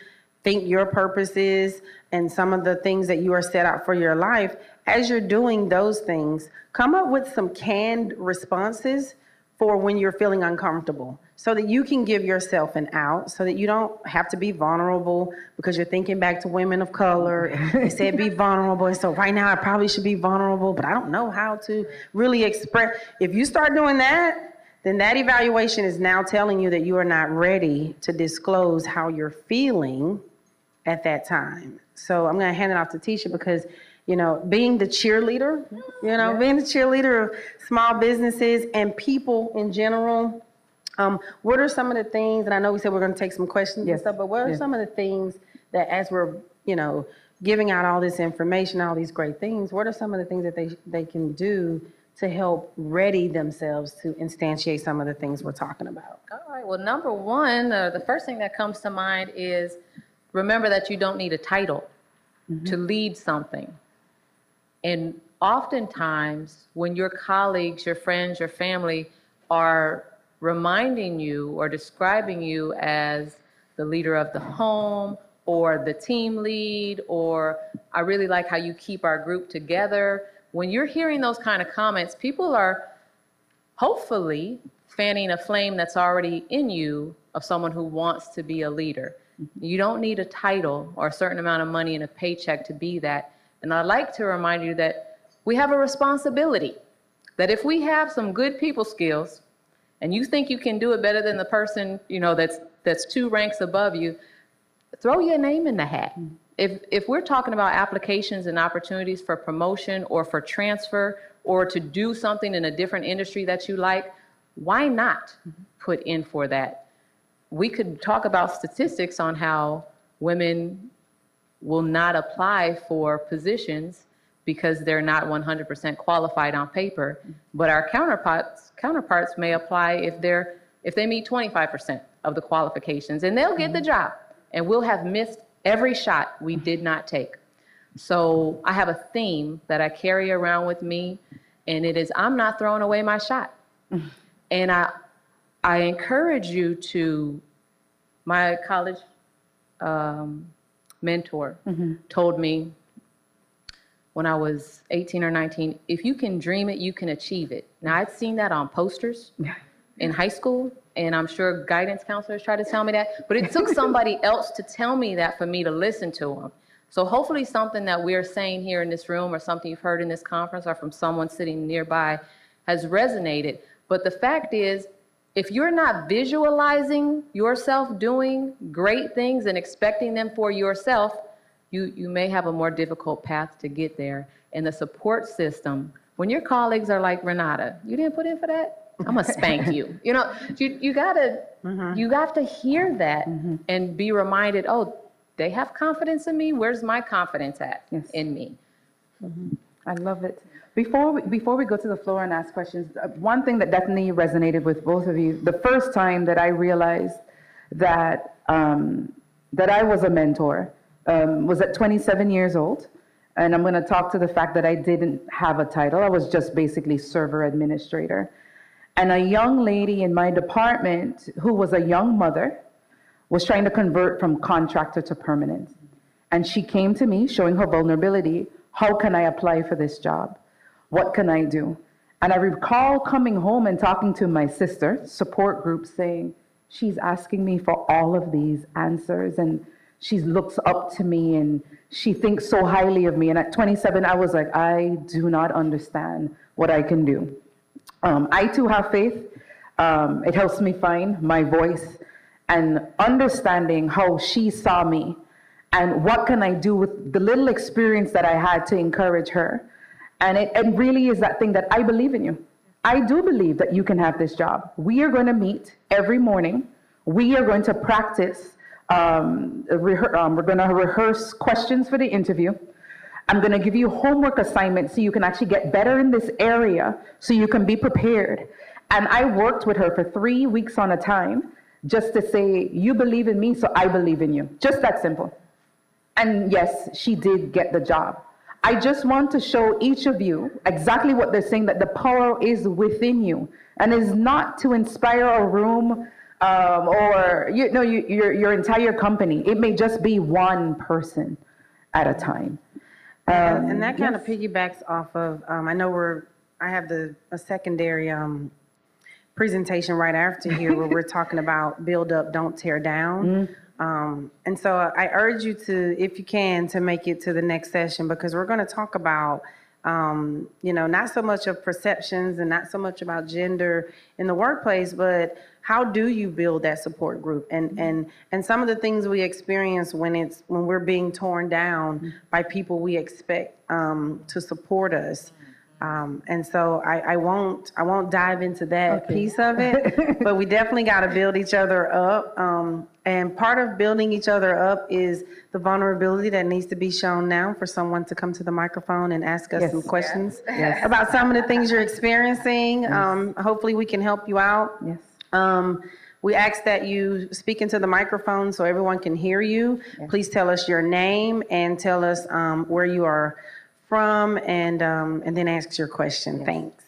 think your purpose is and some of the things that you are set out for your life, as you're doing those things, come up with some canned responses for when you're feeling uncomfortable so that you can give yourself an out so that you don't have to be vulnerable because you're thinking back to women of color. They said be vulnerable and so right now i probably should be vulnerable but i don't know how to really express. If you start doing that then that evaluation is now telling you that you are not ready to disclose how you're feeling at that time. So i'm going to hand it off to tisha because you know, being the cheerleader, you know, being the cheerleader of small businesses and people in general. Um, what are some of the things, and I know we said we're going to take some questions and stuff, but what are some of the things that as we're, you know, giving out all this information, all these great things, what are some of the things that they, they can do to help ready themselves to instantiate some of the things we're talking about? All right, well, number one, uh, the first thing that comes to mind is remember that you don't need a title to lead something. And oftentimes, when your colleagues, your friends, your family are reminding you or describing you as the leader of the home or the team lead, or I really like how you keep our group together, when you're hearing those kind of comments, people are hopefully fanning a flame that's already in you of someone who wants to be a leader. Mm-hmm. You don't need a title or a certain amount of money and a paycheck to be that. And I'd like to remind you that we have a responsibility. That if we have some good people skills and you think you can do it better than the person, you know, that's that's two ranks above you, throw your name in the hat. Mm-hmm. If if we're talking about applications and opportunities for promotion or for transfer or to do something in a different industry that you like, why not mm-hmm. put in for that? We could talk about statistics on how women will not apply for positions because they're not 100% qualified on paper. But our counterparts counterparts may apply if they're if they meet 25% of the qualifications, and they'll get the mm-hmm. job, and we'll have missed every shot we mm-hmm. did not take. So I have a theme that I carry around with me, and it is I'm not throwing away my shot. And I I encourage you to my college um, mentor mm-hmm. told me when I was 18 or 19, if you can dream it, you can achieve it. Now, I'd seen that on posters in high school, and I'm sure guidance counselors tried to tell me that, but it took somebody else to tell me that for me to listen to them. So hopefully something that we're saying here in this room or something you've heard in this conference or from someone sitting nearby has resonated. But the fact is, if you're not visualizing yourself doing great things and expecting them for yourself, you, you may have a more difficult path to get there. And the support system, when your colleagues are like, Renata, you didn't put in for that? I'm gonna spank you. You know, you, you gotta, you have to hear that and be reminded, oh, they have confidence in me. Where's my confidence at Yes. in me? I love it. Before, we- before we go to the floor and ask questions, uh, one thing that definitely resonated with both of you, the first time that I realized that, um, that I was a mentor um, was at 27 years old. And I'm going to talk to the fact that I didn't have a title. I was just basically server administrator. And a young lady in my department who was a young mother was trying to convert from contractor to permanent. And she came to me showing her vulnerability. How can I apply for this job? What can I do? And I recall coming home and talking to my sister, support group, saying, She's asking me for all of these answers, and she looks up to me and she thinks so highly of me. And at 27, I was like, I do not understand what I can do. Um, I too have faith. Um, it helps me find my voice and understanding how she saw me and what can I do with the little experience that I had to encourage her. And it, it really is that thing that I believe in you. I do believe that you can have this job. We are going to meet every morning. We are going to practice. Um, um, we're going to rehearse questions for the interview. I'm going to give you homework assignments so you can actually get better in this area so you can be prepared. And I worked with her for three weeks on a time just to say, you believe in me, so I believe in you. Just that simple. And yes, she did get the job. I just want to show each of you exactly what they're saying that the power is within you and is not to inspire a room um, or you know you, your, your entire company. It may just be one person at a time. And and that kind of piggybacks off of, um, I know we're, I have the, a secondary, um, presentation right after here where we're talking about build up, don't tear down. Um, and so I urge you to, if you can, to make it to the next session because we're going to talk about, um, you know, not so much of perceptions and not so much about gender in the workplace, but how do you build that support group? And and and some of the things we experience when it's when we're being torn down by people we expect um, to support us. Um, and so I, I won't I won't dive into that piece of it, but we definitely got to build each other up. Um, and part of building each other up is the vulnerability that needs to be shown now for someone to come to the microphone and ask us some questions about some of the things you're experiencing. Um, hopefully, we can help you out. Yes. Um, we ask that you speak into the microphone so everyone can hear you. Please tell us your name and tell us um, where you are from, and um, and then ask your question. Thanks.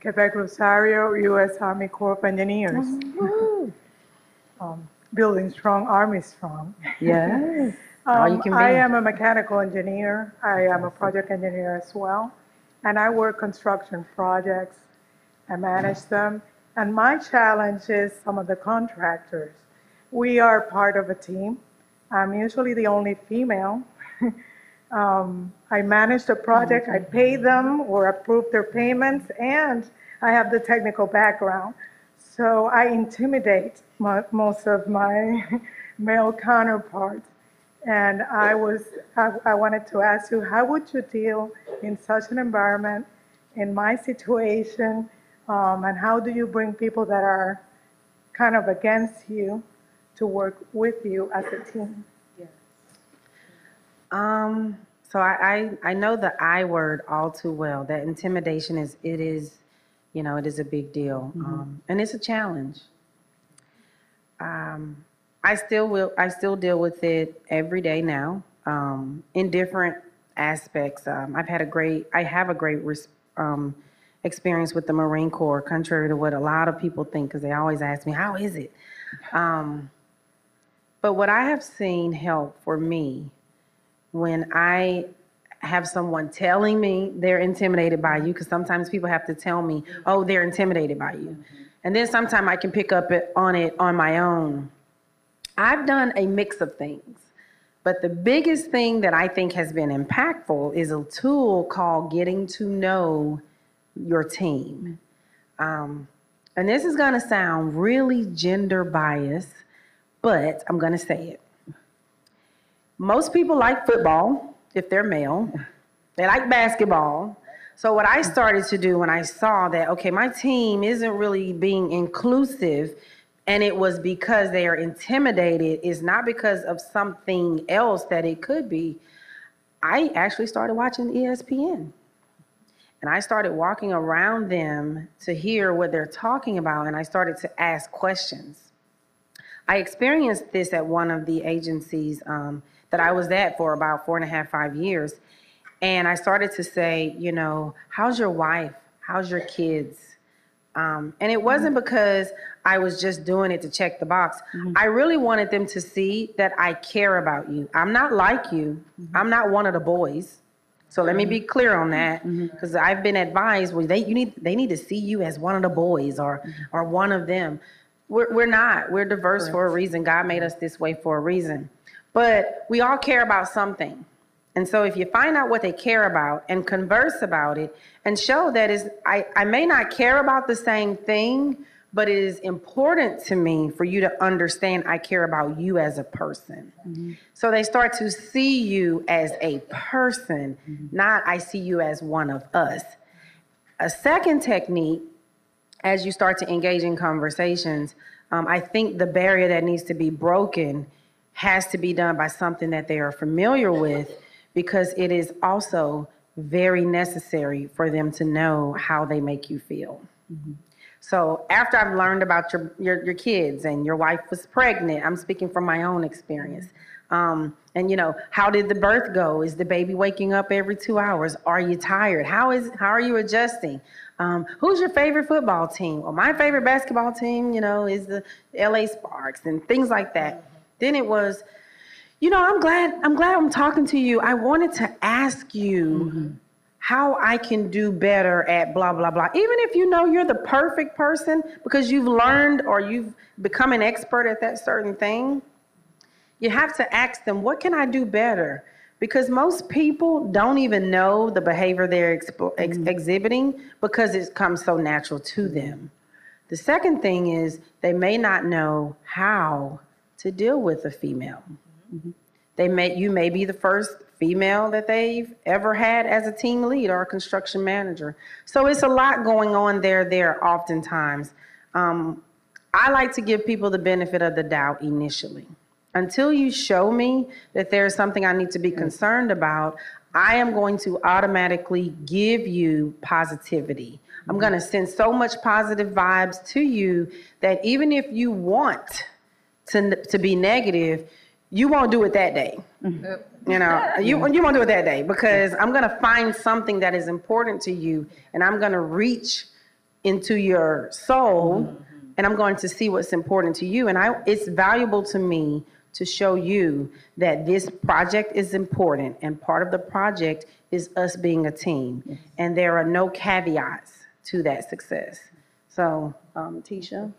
Quebec Rosario, U.S. Army Corps of Engineers. Um, Building strong, Army strong. Yes. All you Um, can I am a mechanical engineer. I am a project engineer as well. And I work construction projects. I manage them. And my challenge is some of the contractors. We are part of a team. I'm usually the only female. Um, I manage the project, I pay them or approve their payments, and I have the technical background. So I intimidate mo- most of my male counterparts. And I was, I, I wanted to ask you, how would you deal in such an environment, in my situation? Um, and how do you bring people that are kind of against you to work with you as a team? Um, so I, I, I know the I word all too well. That intimidation is, it is, you know, it is a big deal. Um, and it's a challenge. Um, I still will, I still deal with it every day now, um, in different aspects. Um, I've had a great, I have a great, res- um, experience with the Marine Corps, contrary to what a lot of people think, because they always ask me, how is it? Um, but what I have seen help for me when I have someone telling me they're intimidated by you, because sometimes people have to tell me, oh, they're intimidated by you. And then sometimes I can pick up it, on it on my own. I've done a mix of things. But the biggest thing that I think has been impactful is a tool called Getting to Know Your Team. Um, and this is going to sound really gender biased, but I'm going to say it. Most people like football if they're male. They like basketball. So what I started to do when I saw that okay, my team isn't really being inclusive and it was because they are intimidated is not because of something else that it could be. I actually started watching ESPN. And I started walking around them to hear what they're talking about and I started to ask questions. I experienced this at one of the agencies um, that I was at for about four and a half, five years. And I started to say, you know, how's your wife? How's your kids? Um, and it wasn't because I was just doing it to check the box. I really wanted them to see that I care about you. I'm not like you. I'm not one of the boys. So let me mm-hmm. be clear on mm-hmm. that, mm-hmm. because I've been advised, well, they you need they need to see you as one of the boys or or one of them. We're we're not. We're diverse for a reason. God made us this way for a reason. But we all care about something. And so if you find out what they care about and converse about it and show that is I, I may not care about the same thing, but it is important to me for you to understand I care about you as a person. Mm-hmm. So they start to see you as a person, mm-hmm. not I see you as one of us. A second technique, as you start to engage in conversations, um, I think the barrier that needs to be broken has to be done by something that they are familiar with because it is also very necessary for them to know how they make you feel. Mm-hmm. So after I've learned about your, your, your kids and your wife was pregnant, I'm speaking from my own experience. Um, and you know, how did the birth go? Is the baby waking up every two hours? Are you tired? How is how are you adjusting? Um, who's your favorite football team? Well, my favorite basketball team, you know, is the LA Sparks and things like that. Then it was, you know, I'm glad I'm glad I'm talking to you. I wanted to ask you how I can do better at blah blah blah. Even if you know you're the perfect person because you've learned or you've become an expert at that certain thing, you have to ask them, what can I do better? Because most people don't even know the behavior they're expo- mm-hmm. ex- exhibiting because it comes so natural to them. The second thing is they may not know how to deal with a female. Mm-hmm. They may you may be the first female that they've ever had as a team lead or a construction manager. So it's a lot going on there there oftentimes. Um, I like to give people the benefit of the doubt initially. Until you show me that there's something I need to be concerned about, I am going to automatically give you positivity. I'm going to send so much positive vibes to you that even if you want to, to be negative, you won't do it that day. You know, you, you won't do it that day because I'm going to find something that is important to you and I'm going to reach into your soul and I'm going to see what's important to you. And I, it's valuable to me to show you that this project is important and part of the project is us being a team. And there are no caveats to that success. So, um, Tisha?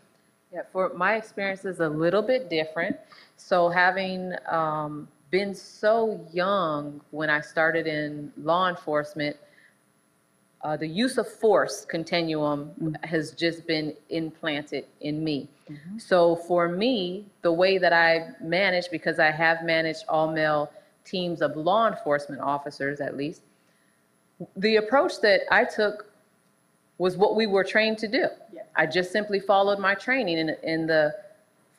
Yeah, for my experience is a little bit different. So having um, been so young when I started in law enforcement, uh, the use of force continuum has just been implanted in me. So for me, the way that I manage, because I have managed all male teams of law enforcement officers at least, the approach that I took was what we were trained to do. I just simply followed my training, and, and the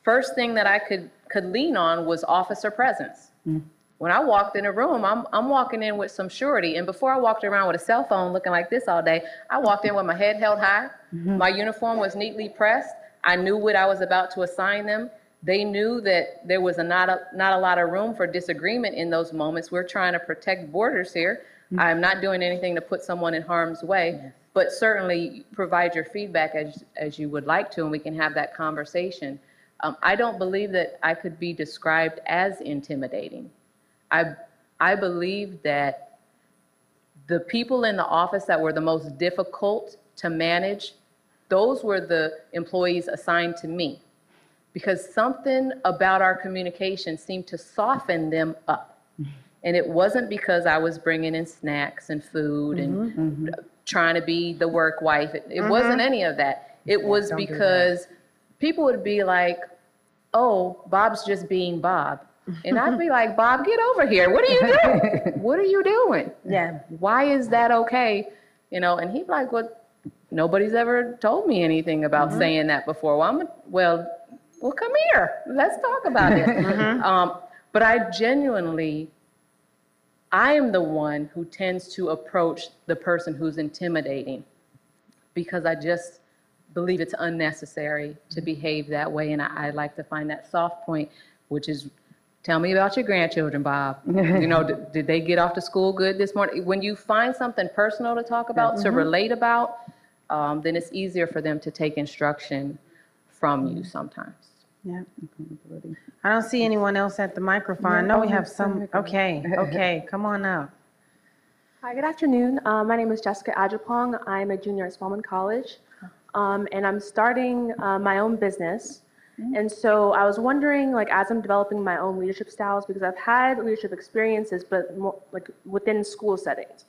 first thing that I could could lean on was officer presence. Mm. When I walked in a room, I'm I'm walking in with some surety, and before I walked around with a cell phone looking like this all day, I walked in with my head held high, mm-hmm. my uniform was neatly pressed. I knew what I was about to assign them. They knew that there was a not a not a lot of room for disagreement in those moments. We're trying to protect borders here. Mm. I'm not doing anything to put someone in harm's way, but certainly provide your feedback as, as you would like to, and we can have that conversation. Um, I don't believe that I could be described as intimidating. I, I believe that the people in the office that were the most difficult to manage, those were the employees assigned to me. Because something about our communication seemed to soften them up. Mm-hmm. And it wasn't because I was bringing in snacks and food and mm-hmm, mm-hmm. Trying to be the work wife. It, it wasn't any of that. It was because people would be like, oh, Bob's just being Bob. And I'd be like, Bob, get over here. What are you doing? what are you doing? Yeah. Why is that okay? You know, and he'd be like, well, nobody's ever told me anything about saying that before. Well, I'm, a- well, well, come here. Let's talk about it. Um, but I genuinely, I am the one who tends to approach the person who's intimidating because I just believe it's unnecessary to behave that way. And I, I like to find that soft point, which is tell me about your grandchildren, Bob. you know, did, did they get off to school good this morning? When you find something personal to talk about, to relate about, um, then it's easier for them to take instruction from you sometimes. Yeah. I don't see anyone else at the microphone. I know we have some, okay, okay, come on up. Hi, good afternoon. Uh, my name is Jessica Ajapong. I'm a junior at Spelman College, um, and I'm starting uh, my own business. And so I was wondering, like, as I'm developing my own leadership styles, because I've had leadership experiences, but more, like within school settings.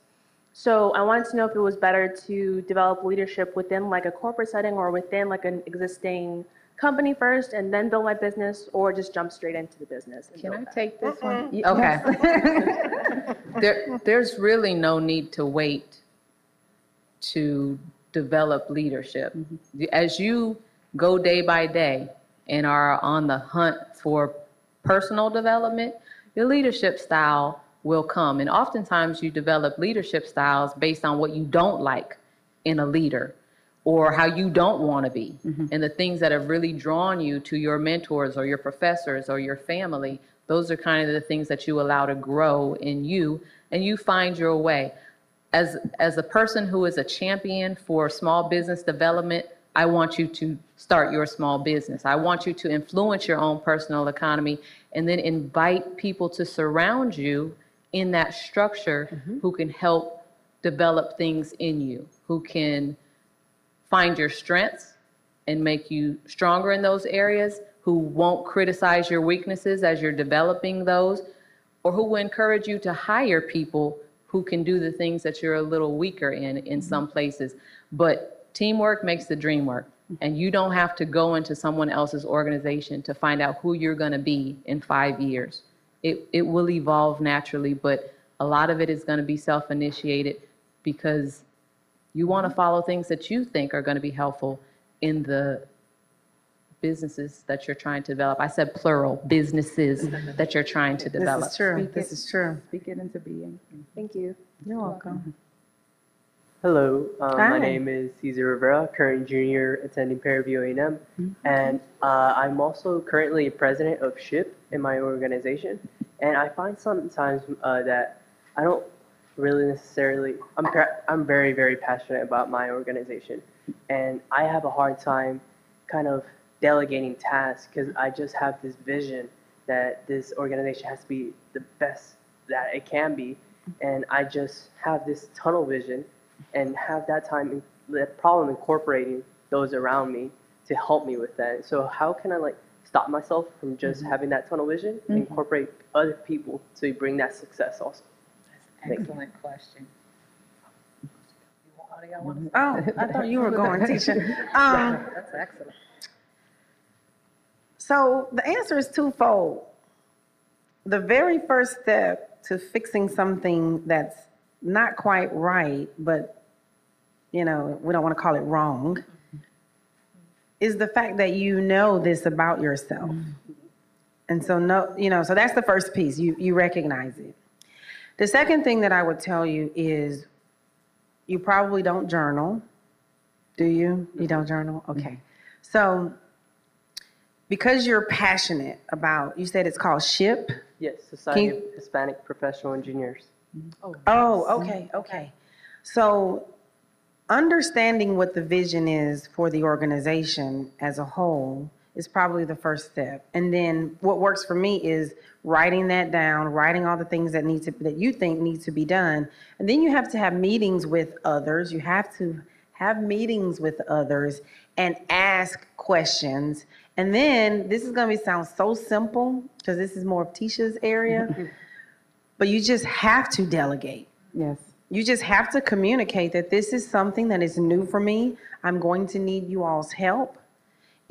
So I wanted to know if it was better to develop leadership within like a corporate setting or within like an existing company first and then build my business, or just jump straight into the business. and Can I that. take this one? Okay. There, there's really no need to wait to develop leadership. Mm-hmm. As you go day by day and are on the hunt for personal development, your leadership style will come. And oftentimes you develop leadership styles based on what you don't like in a leader. Or how you don't want to be mm-hmm. and the things that have really drawn you to your mentors or your professors or your family those are kind of the things that you allow to grow in you and you find your way. As as a person who is a champion for small business development i want you to start your small business. I want you to influence your own personal economy and then invite people to surround you in that structure mm-hmm. who can help develop things in you who can find your strengths and make you stronger in those areas, who won't criticize your weaknesses as you're developing those, or who will encourage you to hire people who can do the things that you're a little weaker in in mm-hmm. some places. But teamwork makes the dream work. Mm-hmm. And you don't have to go into someone else's organization to find out who you're going to be in five years. It, it will evolve naturally, but a lot of it is going to be self initiated because you want to follow things that you think are going to be helpful in the businesses that you're trying to develop. I said plural, businesses that you're trying to develop. This is true, this is true. Speak it into being. Thank you. You're welcome. Hello, um, Hi. my name is Cesar Rivera, current junior attending Prairie View A&M, and uh, I'm also currently president of SHPE in my organization. And I find sometimes uh, that I don't really necessarily. I'm I'm very very passionate about my organization, and I have a hard time kind of delegating tasks because I just have this vision that this organization has to be the best that it can be, and I just have this tunnel vision and have that time the problem incorporating those around me to help me with that. So how can I like stop myself from just mm-hmm. having that tunnel vision and mm-hmm. incorporate other people to bring that success also? Excellent question. Oh, I thought you were going, teacher. Um, That's excellent. So the answer is twofold. The very first step to fixing something that's not quite right, but you know, we don't want to call it wrong, is the fact that you know this about yourself. And so no, you know, so that's the first piece. You you recognize it. The second thing that I would tell you is you probably don't journal. Do you? You don't journal? Mm-hmm. Okay. So because you're passionate about, you said it's called SHPE? Yes, Society Can of Hispanic Professional Engineers. Mm-hmm. Oh, okay, okay. So understanding what the vision is for the organization as a whole is probably the first step. And then what works for me is writing that down, writing all the things that need to, that you think need to be done. And then you have to have meetings with others. You have to have meetings with others and ask questions. And then this is going to sound so simple because this is more of Tisha's area, but you just have to delegate. Yes. You just have to communicate that this is something that is new for me. I'm going to need you all's help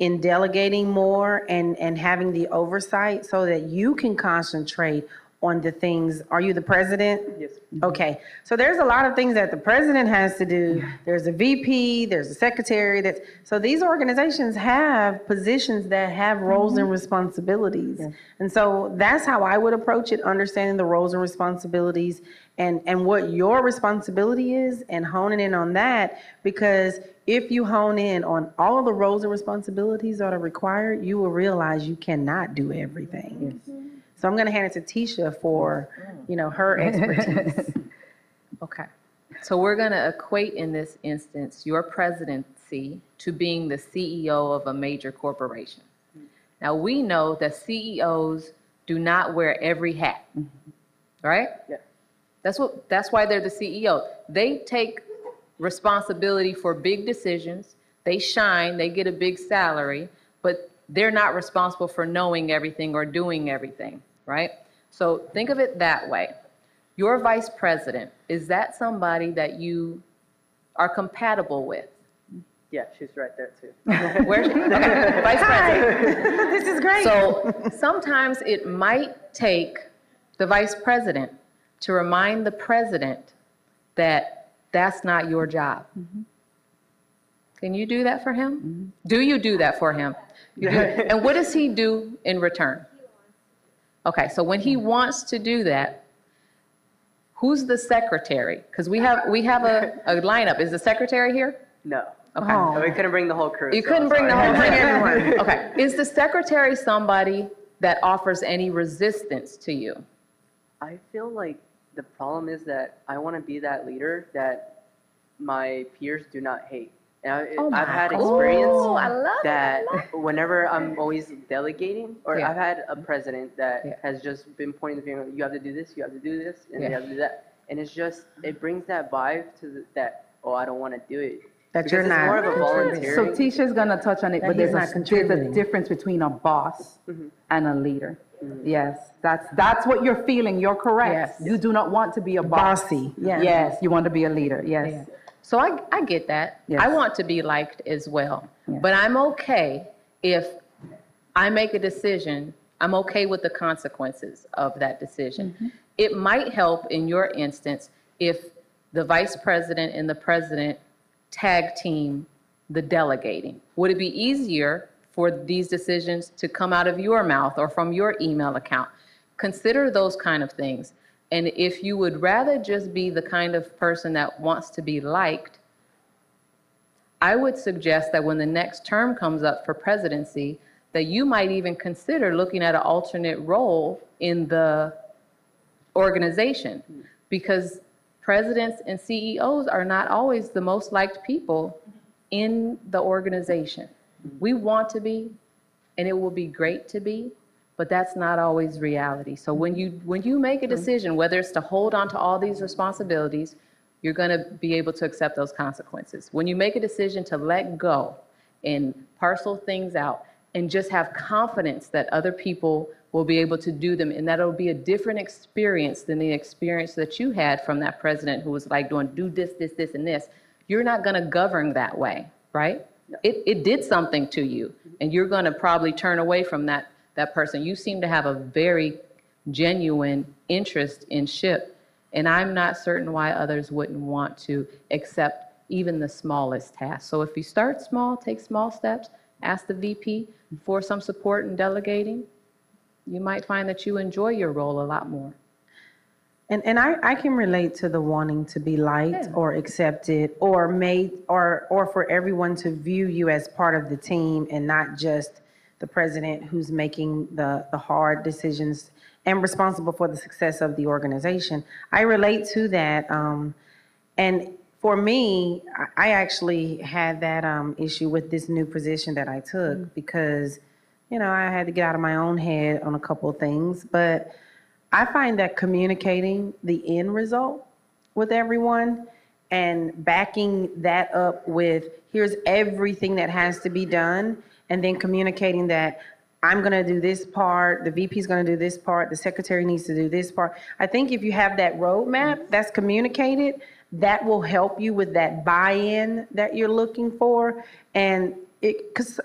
in delegating more and, and having the oversight so that you can concentrate on the things. Are you the president? Yes. Mm-hmm. Okay, so there's a lot of things that the president has to do. There's a VP, there's a secretary, that's, so these organizations have positions that have roles and mm-hmm. responsibilities. And so that's how I would approach it, understanding the roles and responsibilities and, and what your responsibility is and honing in on that. Because if you hone in on all of the roles and responsibilities that are required, you will realize you cannot do everything. So I'm gonna hand it to Tisha for, mm. you know, her expertise. Okay. So we're going to equate in this instance your presidency to being the CEO of a major corporation. Now, we know that CEOs do not wear every hat, mm-hmm. right? Yeah. That's what, that's why they're the CEO. They take responsibility for big decisions. They shine, they get a big salary, but they're not responsible for knowing everything or doing everything, right? So think of it that way. Your vice president, is that somebody that you are compatible with? Yeah, she's right there too. Where's she? Okay, vice president. This is great. So sometimes it might take the vice president to remind the president that that's not your job. Mm-hmm. Can you do that for him? Mm-hmm. Do you do that for him? And what does he do in return? Okay, so when he wants to do that, who's the secretary? Because we have, we have a, a lineup. Is the secretary here? No. Okay. And we couldn't bring the whole crew. You so couldn't bring the whole, bring everyone. Okay. Is the secretary somebody that offers any resistance to you? I feel like the problem is that I want to be that leader that my peers do not hate. And I, Oh I've had God. experience Ooh, I love it, that whenever I'm always delegating, or Yeah. I've had a president that Yeah. has just been pointing the finger, you have to do this, you have to do this, and you Yeah. have to do that. And it's just, it brings that vibe to the, that, oh, I don't want to do it. That Because you're it's not more of a contributing. So. Tisha's gonna touch on it, That but there's a, there's a difference between a boss Mm-hmm. and a leader. Yes, that's, that's what you're feeling, you're correct. Yes. You do not want to be a boss. Bossy, yeah. Yes, you want to be a leader, yes. So I, I get that. Yes. I want to be liked as well. Yeah. But I'm okay if I make a decision, I'm okay with the consequences of that decision. Mm-hmm. It might help in your instance if the vice president and the president tag team the delegating. Would it be easier for these decisions to come out of your mouth or from your email account? Consider those kind of things. And if you would rather just be the kind of person that wants to be liked, I would suggest that when the next term comes up for presidency, that you might even consider looking at an alternate role in the organization. Because presidents and CEOs are not always the most liked people in the organization. We want to be, and it will be great to be, but that's not always reality. So when you, when you make a decision, whether it's to hold on to all these responsibilities, you're going to be able to accept those consequences. When you make a decision to let go and parcel things out and just have confidence that other people will be able to do them and that it'll be a different experience than the experience that you had from that president who was like doing do this, this, this, and this, you're not going to govern that way, right? It, it did something to you mm-hmm. and you're going to probably turn away from that, that person. You seem to have a very genuine interest in SHPE. And I'm not certain why others wouldn't want to accept even the smallest task. So if you start small, take small steps, ask the VP mm-hmm. for some support in delegating, you might find that you enjoy your role a lot more. And, and I, I can relate to the wanting to be liked Yeah. or accepted or made, or, or for everyone to view you as part of the team and not just the president who's making the, the hard decisions and responsible for the success of the organization. I relate to that. Um, and for me, I- I actually had that um, issue with this new position that I took because, you know, I had to get out of my own head on a couple of things. But I find that communicating the end result with everyone and backing that up with here's everything that has to be done, and then communicating that I'm going to do this part, the VP is going to do this part, the secretary needs to do this part. I think if you have that roadmap that's communicated, that will help you with that buy-in that you're looking for. And it, because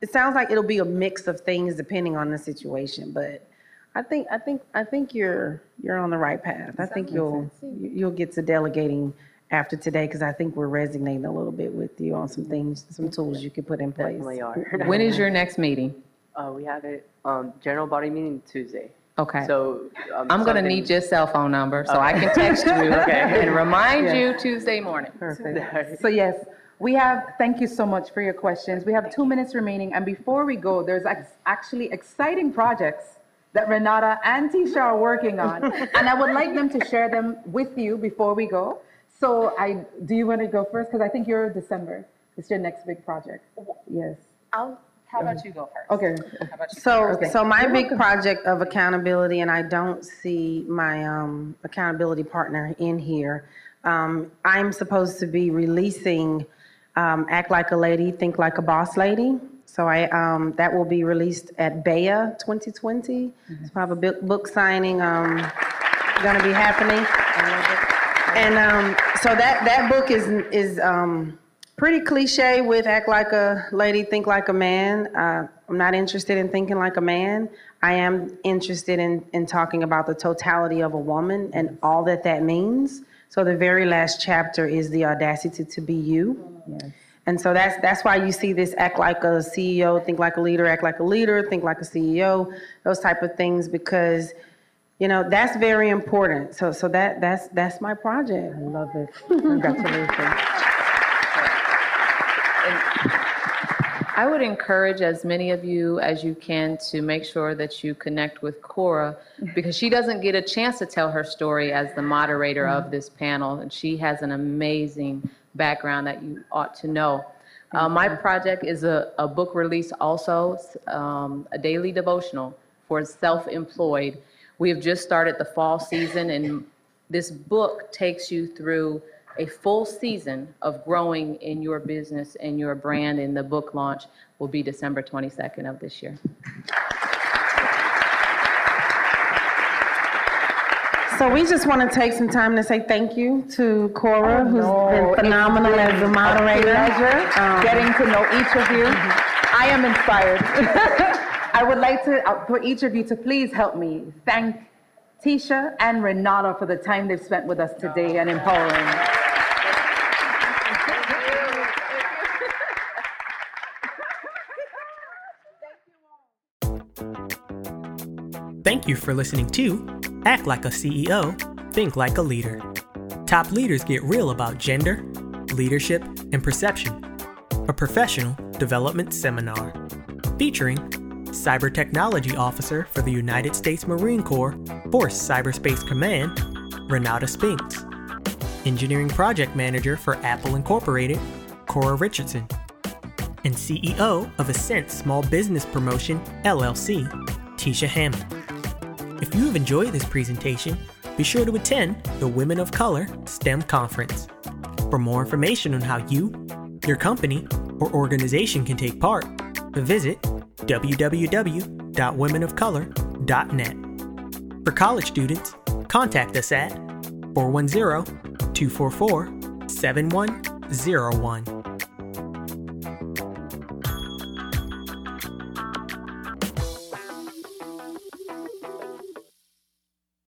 it sounds like it'll be a mix of things depending on the situation, but I think, I think, I think you're, you're on the right path. I think you'll, you- you'll get to delegating after today, because I think we're resonating a little bit with you on some things, some tools you could put in place. Definitely are. When is your next meeting? Uh, we have it, um, general body meeting Tuesday. Okay. So. um, I'm going to something- need your cell phone number so I can text you Okay. and remind you Tuesday morning. Perfect. So yes, we have, thank you so much for your questions. We have two minutes remaining, and before we go, there's ex- actually exciting projects that Renata and Tisha are working on, and I would like them to share them with you before we go. So I, do you want to go first? Because I think you're December. It's your next big project. Yes. I'll, how about you go first? Okay. So, Okay. so my big project of accountability, and I don't see my um, accountability partner in here. Um, I'm supposed to be releasing um, "Act Like a Lady, Think Like a Boss Lady." So I um, that will be released at BEYA 2020. So I have a book, book signing um, going to be happening. And um, so that that book is is um, pretty cliche with act like a lady, think like a man. Uh, I'm not interested in thinking like a man. I am interested in in talking about the totality of a woman and all that that means. So the very last chapter is the audacity to be you. And so that's that's why you see this act like a CEO, think like a leader, act like a leader, think like a CEO, those type of things because you know that's very important. So so that that's that's my project. I love it. Congratulations. I would encourage as many of you as you can to make sure that you connect with Cora because she doesn't get a chance to tell her story as the moderator of this panel, and she has an amazing background that you ought to know. Uh, my project is a, a book release also, um, a daily devotional for self-employed. We have just started the fall season, and this book takes you through a full season of growing in your business and your brand, and the book launch will be December 22nd of this year. So we just want to take some time to say thank you to Cora, who's No, been phenomenal been as a moderator. A pleasure Um, getting to know each of you. I am inspired. I would like to, uh, for each of you to please help me thank Tisha and Renata for the time they've spent with us today and empowering. Thank you for listening to Act Like a CEO, Think Like a Leader. Top leaders get real about gender, leadership, and perception. A professional development seminar featuring Cyber Technology Officer for the United States Marine Corps Force Cyberspace Command, Renata Spinks. Engineering Project Manager for Apple Incorporated, Cora Richardson. And CEO of Ascent Small Business Promotion, LLC, Tisha Hammond. If you have enjoyed this presentation, be sure to attend the Women of Color STEM Conference. For more information on how you, your company, or organization can take part, visit www.womenofcolor.net. For college students, contact us at 410 244 7101.